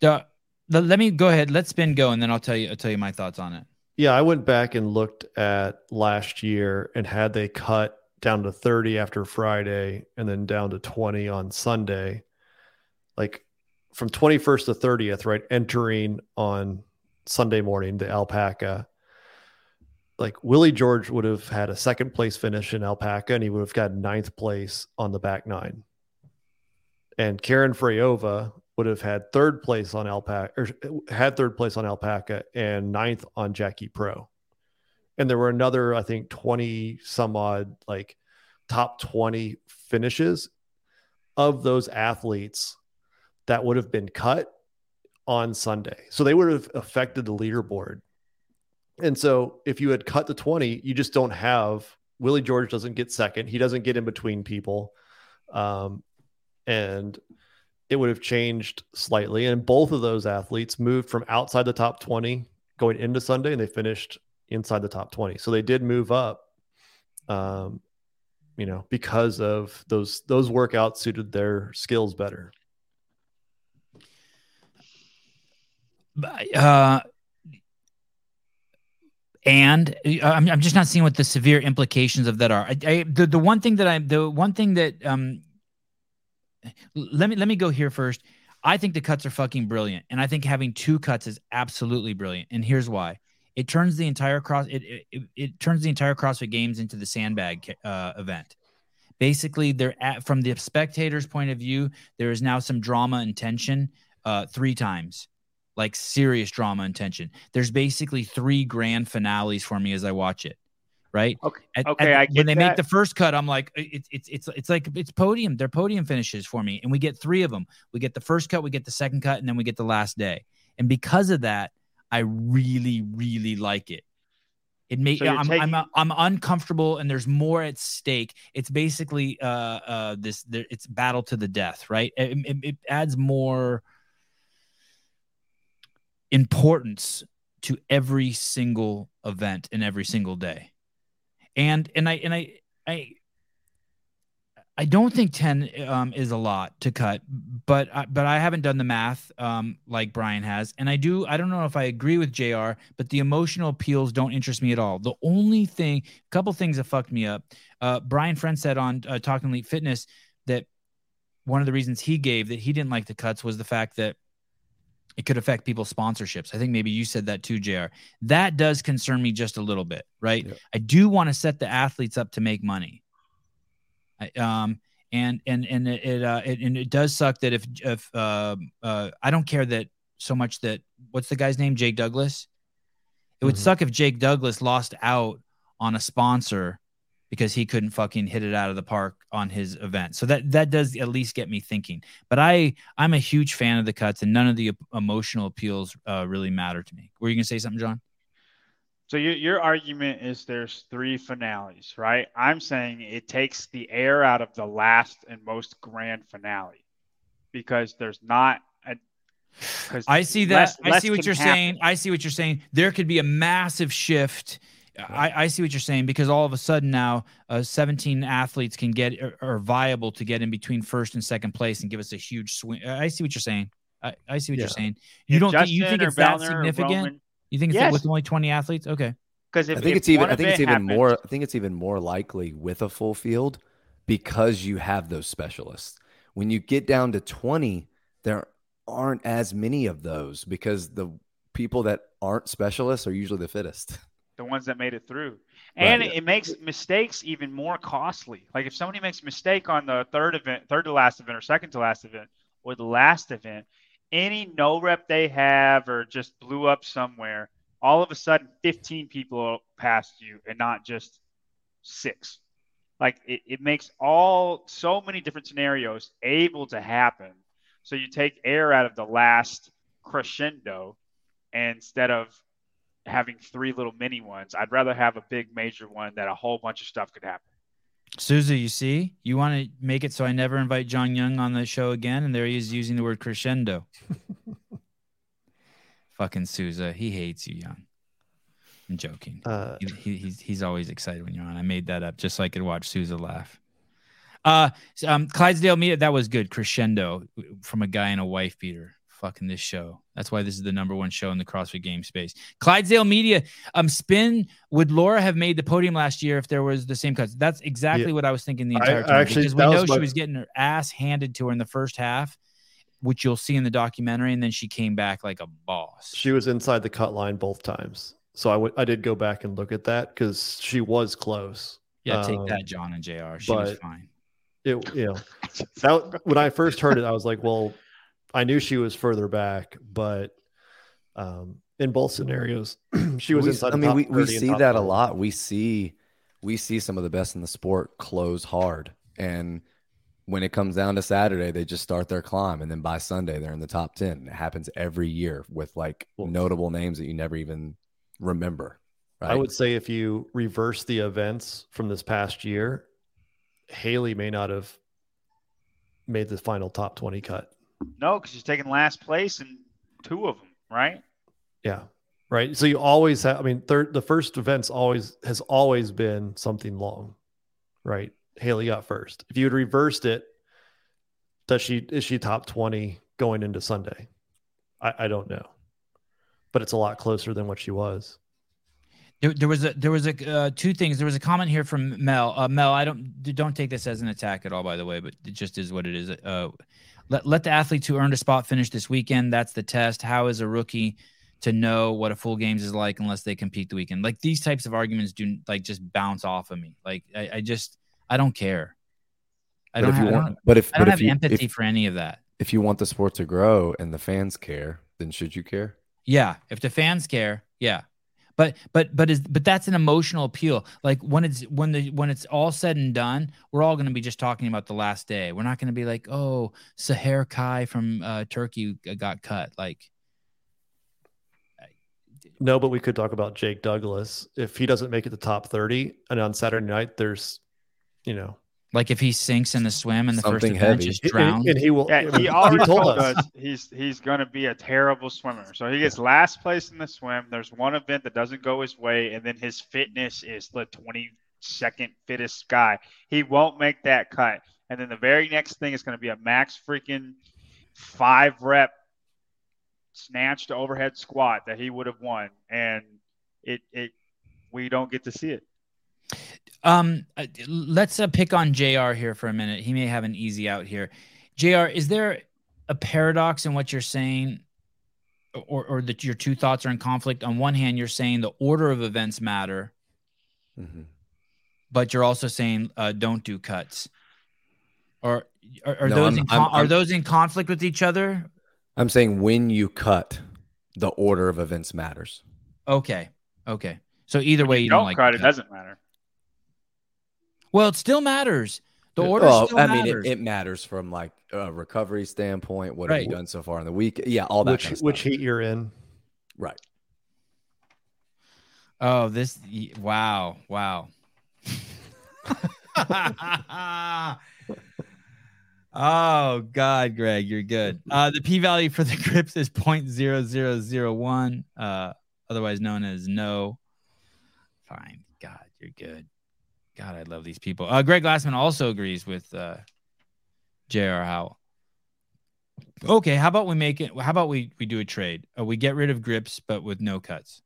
The, the, let me go ahead. Let spin go, and then I'll tell you. I'll tell you my thoughts on it. Yeah, I went back and looked at last year and had they cut down to 30 after Friday and then down to 20 on Sunday. Like from 21st to 30th, right? Entering on Sunday morning, the alpaca. Like Willie George would have had a second place finish in alpaca and he would have got ninth place on the back nine. And Karin Freyová would have had third place on alpaca or had third place on alpaca and ninth on Jackie Pro. And there were another, I think, 20 some odd like top 20 finishes of those athletes that would have been cut on Sunday. So they would have affected the leaderboard. And so if you had cut the 20, you just don't have Willie George doesn't get second. He doesn't get in between people. Um, and it would have changed slightly. And both of those athletes moved from outside the top 20 going into Sunday and they finished inside the top 20. So they did move up. Um, you know, because of those those workouts suited their skills better. Uh, and uh, I'm, I'm just not seeing what the severe implications of that are. I, I, the the one thing that I the one thing that um let me let me go here first. I think the cuts are fucking brilliant, and I think having two cuts is absolutely brilliant. And here's why: it turns the entire cross it it, it, it turns the entire CrossFit Games into the sandbag uh, event basically they're at from the spectator's point of view there is now some drama and tension uh three times like serious drama and tension. There's basically three grand finales for me as i watch it right? Okay, At- okay, at- when they make the first cut i'm like it's it's it's it's like it's podium they're podium finishes for me and we get three of them we get the first cut we get the second cut and then we get the last day. And because of that i really really like it. It may So I'm, taking- I'm I'm uncomfortable and there's more at stake. It's basically uh uh this there, it's battle to the death, right? It, it, it adds more importance to every single event and every single day. And and I and I I I don't think 10 um, is a lot to cut, but I, but I haven't done the math um, like Brian has, and I do. I don't know if I agree with Jr. But the emotional appeals don't interest me at all. The only thing, a couple things that fucked me up. Uh, Brian Friend said on uh, Talking Elite Fitness that one of the reasons he gave that he didn't like the cuts was the fact that it could affect people's sponsorships. I think maybe you said that too, Jr. That does concern me just a little bit, right? I do want to set the athletes up to make money. I- um and and and it, it uh it, and it does suck that if if uh uh I don't care that so much that what's the guy's name Jake Douglas it would suck if Jake Douglas lost out on a sponsor because he couldn't fucking hit it out of the park on his event so that that does at least get me thinking but I I'm a huge fan of the cuts and none of the emotional appeals uh really matter to me were you gonna say something John So your your argument is there's three finales, right? I'm saying it takes the air out of the last and most grand finale because there's not a. I see that. less- I less see what you're happen. saying. I see what you're saying. There could be a massive shift. I, I see what you're saying because all of a sudden now, uh, 17 athletes can get are, are viable to get in between first and second place and give us a huge swing. I see what you're saying. I, I see what you're saying. You If don't think you think it's that Vellner or significant? Roman- you think it's Yes. with only 20 athletes? Okay. Because if I think if it's even. I think it's event even happens- more. I think it's even more likely with a full field because you have those specialists. When you get down to twenty, there aren't as many of those because the people that aren't specialists are usually the fittest. *laughs* the ones that made it through. Right. And it, it makes mistakes even more costly. Like if somebody makes a mistake on the third event, third to last event, or second to last event, or the last event, any no rep they have or just blew up somewhere, all of a sudden 15 people passed you and not just six. Like it, it makes all so many different scenarios able to happen. So you take air out of the last crescendo instead of having three little mini ones. I'd rather have a big major one that a whole bunch of stuff could happen. Souza, you see, you want to make it so I never invite John Young on the show again, and there he is using the word crescendo. *laughs* Fucking Souza, he hates you, Young. I'm joking. Uh, he, he, he's he's always excited when you're on. I made that up just so I could watch Souza laugh. Uh, um, Clydesdale Media, that was good. Crescendo from a guy in a wife beater. Fucking this show. That's why this is the number one show in the CrossFit game space. Clydesdale Media, um, spin. Would Laura have made the podium last year if there was the same cuts? That's exactly Yeah. what I was thinking the I- entire time. actually, because we know she was getting her ass handed to her in the first half, which you'll see in the documentary, and then she came back like a boss. She was inside the cut line both times. So I would- I did go back and look at that because she was close. Yeah, take Um, that, John and Jr. She was fine. It you know that when I first heard it, I was like, well, I knew she was further back, but um, in both scenarios, *clears throat* she was We- inside. I mean, we, we see that a lot. We see we see some of the best in the sport close hard, and when it comes down to Saturday, they just start their climb, and then by Sunday, they're in the top ten. It happens every year with like notable names that you never even remember. Right? I would say if you reverse the events from this past year, Haley may not have made the final top 20 cut. No, because she's taking last place in two of them, right? Yeah. Right. So you always have, I mean, third, the first event's always has always been something long, right? Haley got first. If you had reversed it, does she, is she top 20 going into Sunday? I, I don't know, but it's a lot closer than what she was. There, there was a there was a uh, two things. There was a comment here from Mel. Uh, Mel, I don't don't take this as an attack at all, by the way, but it just is what it is. Uh, let let the athletes who earned a spot finish this weekend. That's the test. How is a rookie to know what a full games is like unless they compete the weekend? Like these types of arguments do like just bounce off of me. Like I, I just I don't care. I But don't if you have, I want- don't, but if- I don't but have if you- empathy if- for any of that. If you want the sport to grow and the fans care, then should you care? Yeah, if the fans care, yeah. But but but is but that's an emotional appeal. Like when it's when the when it's all said and done, we're all going to be just talking about the last day. We're not going to be like, oh, Sahar Kai from uh, Turkey got cut. Like, No, but we could talk about Jake Douglas if he doesn't make it the top thirty, and on Saturday night there's, you know, like if he sinks in the swim and the Something first event heavy. just and- drowns. and he will. I Yeah, mean, he already told told us. us he's he's going to be a terrible swimmer. So he gets last place in the swim. There's one event that doesn't go his way, and then his fitness is the 22nd fittest guy. He won't make that cut. And then the very next thing is going to be a max freaking five rep snatch to overhead squat that he would have won, and it it we don't get to see it. Um, uh, let's uh, pick on Jr. here for a minute. He may have an easy out here. Jr. Is there a paradox in what you're saying, or or that your two thoughts are in conflict? On one hand, you're saying the order of events matter, Mhm. but you're also saying uh, don't do cuts. Or are, are No, those I'm- in I'm- are I'm- those in conflict with each other? I'm saying when you cut, the order of events matters. Okay, okay. So either way, you don't, don't like cut the it doesn't matter. Well, it still matters. The order Well, still I mean, it, it matters from like a recovery standpoint. What have Right. you done so far in the week? Yeah, all that which kind of which stuff. heat you're in. Right. Oh, this wow, wow. *laughs* oh God, Greg, you're good. Uh, the p-value for the *laughs* grips is 0.0001, uh, otherwise known as no. Fine. God, you're good. God, I love these people. Uh, Greg Glassman also agrees with uh, J.R. Howell. Okay, how about we make it? How about we we do a trade? Uh, we get rid of grips, but with no cuts.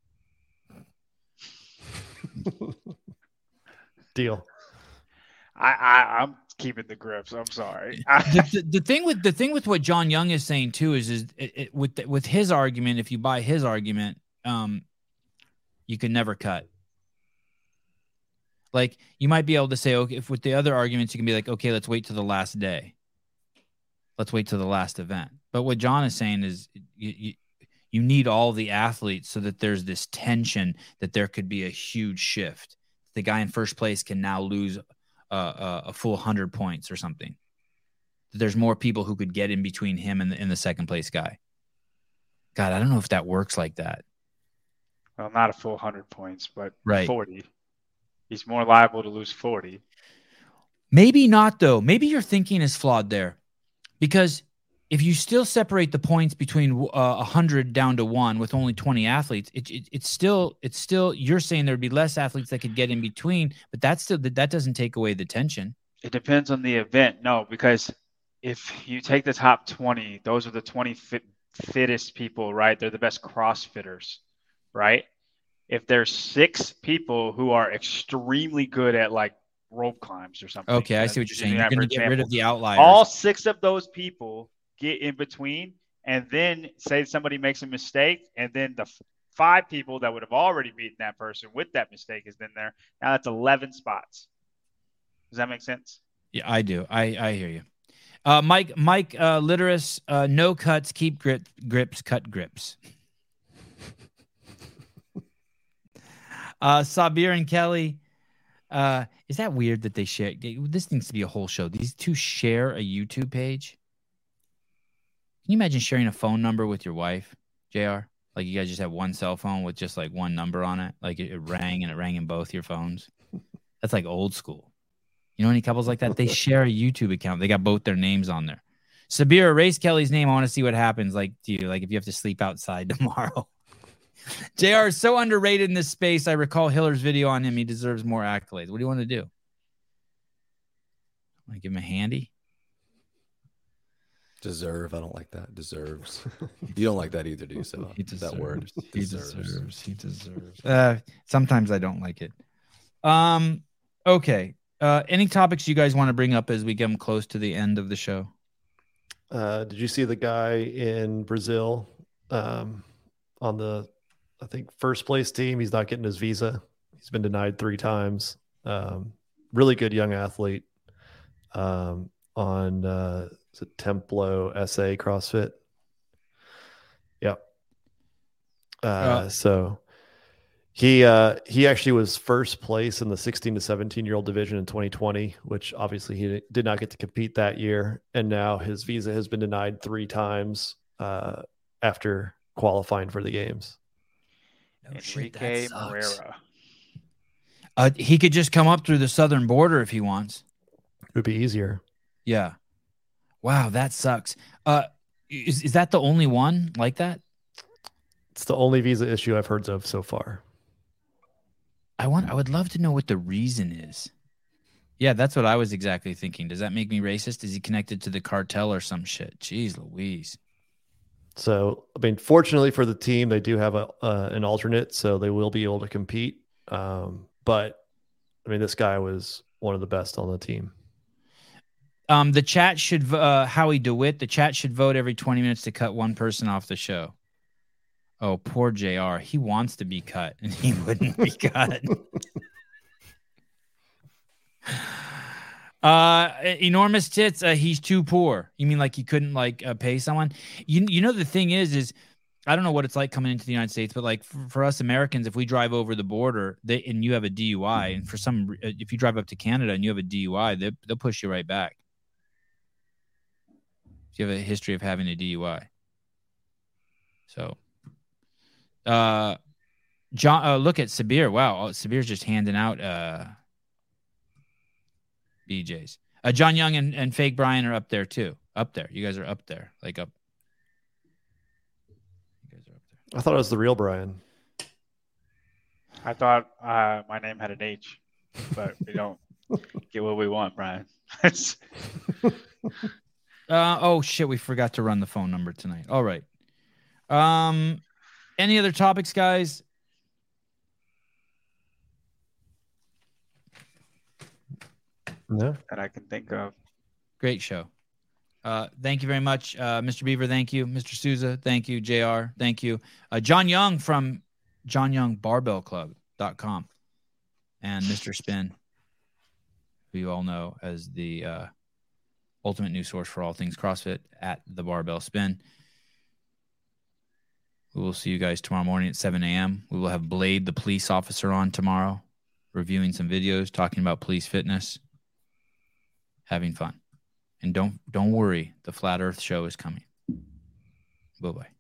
*laughs* Deal. I, I I'm keeping the grips. I'm sorry. *laughs* the, the, the thing with the thing with what John Young is saying too is is it, it, with the, with his argument. If you buy his argument, um, you can never cut. Like you might be able to say, okay, if with the other arguments, you can be like, okay, let's wait till the last day. Let's wait till the last event. But what John is saying is, you, you you need all the athletes so that there's this tension that there could be a huge shift. The guy in first place can now lose uh, uh, a full hundred points or something. There's more people who could get in between him and the, and the second place guy. God, I don't know if that works like that. well, not a full hundred points, but Right. forty. He's more liable to lose forty. Maybe not though. Maybe your thinking is flawed there, because if you still separate the points between uh, a hundred down to one with only twenty athletes, it, it, it's still it's still you're saying there'd be less athletes that could get in between, but that's still that doesn't take away the tension. It depends on the event. No, because if you take the top 20, those are the 20 fit, fittest people, right? They're the best CrossFitters, right? If there's six people who are extremely good at like rope climbs or something. Okay, I see what you're saying. You're going to get rid of the outliers. All six of those people get in between, and then say somebody makes a mistake, and then the f- five people that would have already beaten that person with that mistake is then there. Now that's 11 spots. Does that make sense? Yeah, I do. I I hear you. Uh, Mike Mike uh, uh, no cuts, keep grip grips, cut grips. *laughs* uh, Sabir and Kelly. Uh, is that weird that they share? This needs to be a whole show. These two share a YouTube page. Can you imagine sharing a phone number with your wife, Jr? Like you guys just have one cell phone with just like one number on it. Like it, it rang and it rang in both your phones. That's like old school. You know any couples like that? They *laughs* share a YouTube account. They got both their names on there. Sabir, erase Kelly's name. I want to see what happens. Like, do you like if you have to sleep outside *laughs* tomorrow? *laughs* JR is so underrated in this space. I recall Hiller's video on him. He deserves more accolades. What do you want to do? Want to give him a handy? Deserve. I don't like that. Deserves. *laughs* you don't like that either, do you? So He that word. He deserves. He deserves. Uh, sometimes I don't like it. Um. Okay. Uh, any topics you guys want to bring up as we get close to the end of the show? Uh, did you see the guy in Brazil um, on the, I think, first place team? He's not getting his visa. He's been denied three times. Um, really good young athlete. Um, on uh, is it Templo SA CrossFit. Yep. Uh, Uh, so he uh, he actually was first place in the 16 to 17 year old division in 2020, which obviously he did not get to compete that year, and now his visa has been denied three times uh, after qualifying for the games. Enrique Morera. Uh, he could just come up through the southern border if he wants. It would be easier. Yeah. Wow, that sucks. Uh, is is that the only one like that? It's the only visa issue I've heard of so far. I want. I would love to know what the reason is. Yeah, that's what I was exactly thinking. Does that make me racist? Is he connected to the cartel or some shit? Jeez, Louise. So, I mean, fortunately for the team, they do have a uh, an alternate, so they will be able to compete. Um, but I mean, this guy was one of the best on the team. Um, the chat should uh, Howie Dewitt. The chat should vote every twenty minutes to cut one person off the show. Oh, poor Jr. He wants to be cut, and he wouldn't be cut. *laughs* Uh, enormous tits. Uh, he's too poor. You mean like he couldn't like uh, pay someone? You you know the thing is is I don't know what it's like coming into the United States, but like for, for us Americans, if we drive over the border, they and you have a DUI, and for some uh, if you drive up to Canada and you have a DUI, they they'll push you right back. If you have a history of having a DUI. So, uh, John, uh, look at Sabir. Wow, oh, Sabir's just handing out uh BJ's. Uh, John Young and, and Fake Brian are up there too. Up there. You guys are up there. Like up. You guys are up there. I thought it was the real Brian. I thought uh, my name had an H, but we don't *laughs* get what we want, Brian. *laughs* Uh, oh shit, we forgot to run the phone number tonight. All right. Um, any other topics, guys? No. that I can think of. Great show. Uh, thank you very much, uh, Mr. Beaver. Thank you, Mr. Souza. Thank you, Jr. Thank you, uh, John Young from John Young Barbell Club.com and Mr. Spin, who you all know as the uh, ultimate news source for all things CrossFit at the Barbell Spin. We will see you guys tomorrow morning at 7 a.m. We will have Blade, the police officer, on tomorrow, reviewing some videos, talking about police fitness, having fun. And don't don't worry, the flat Earth show is coming. Bye bye.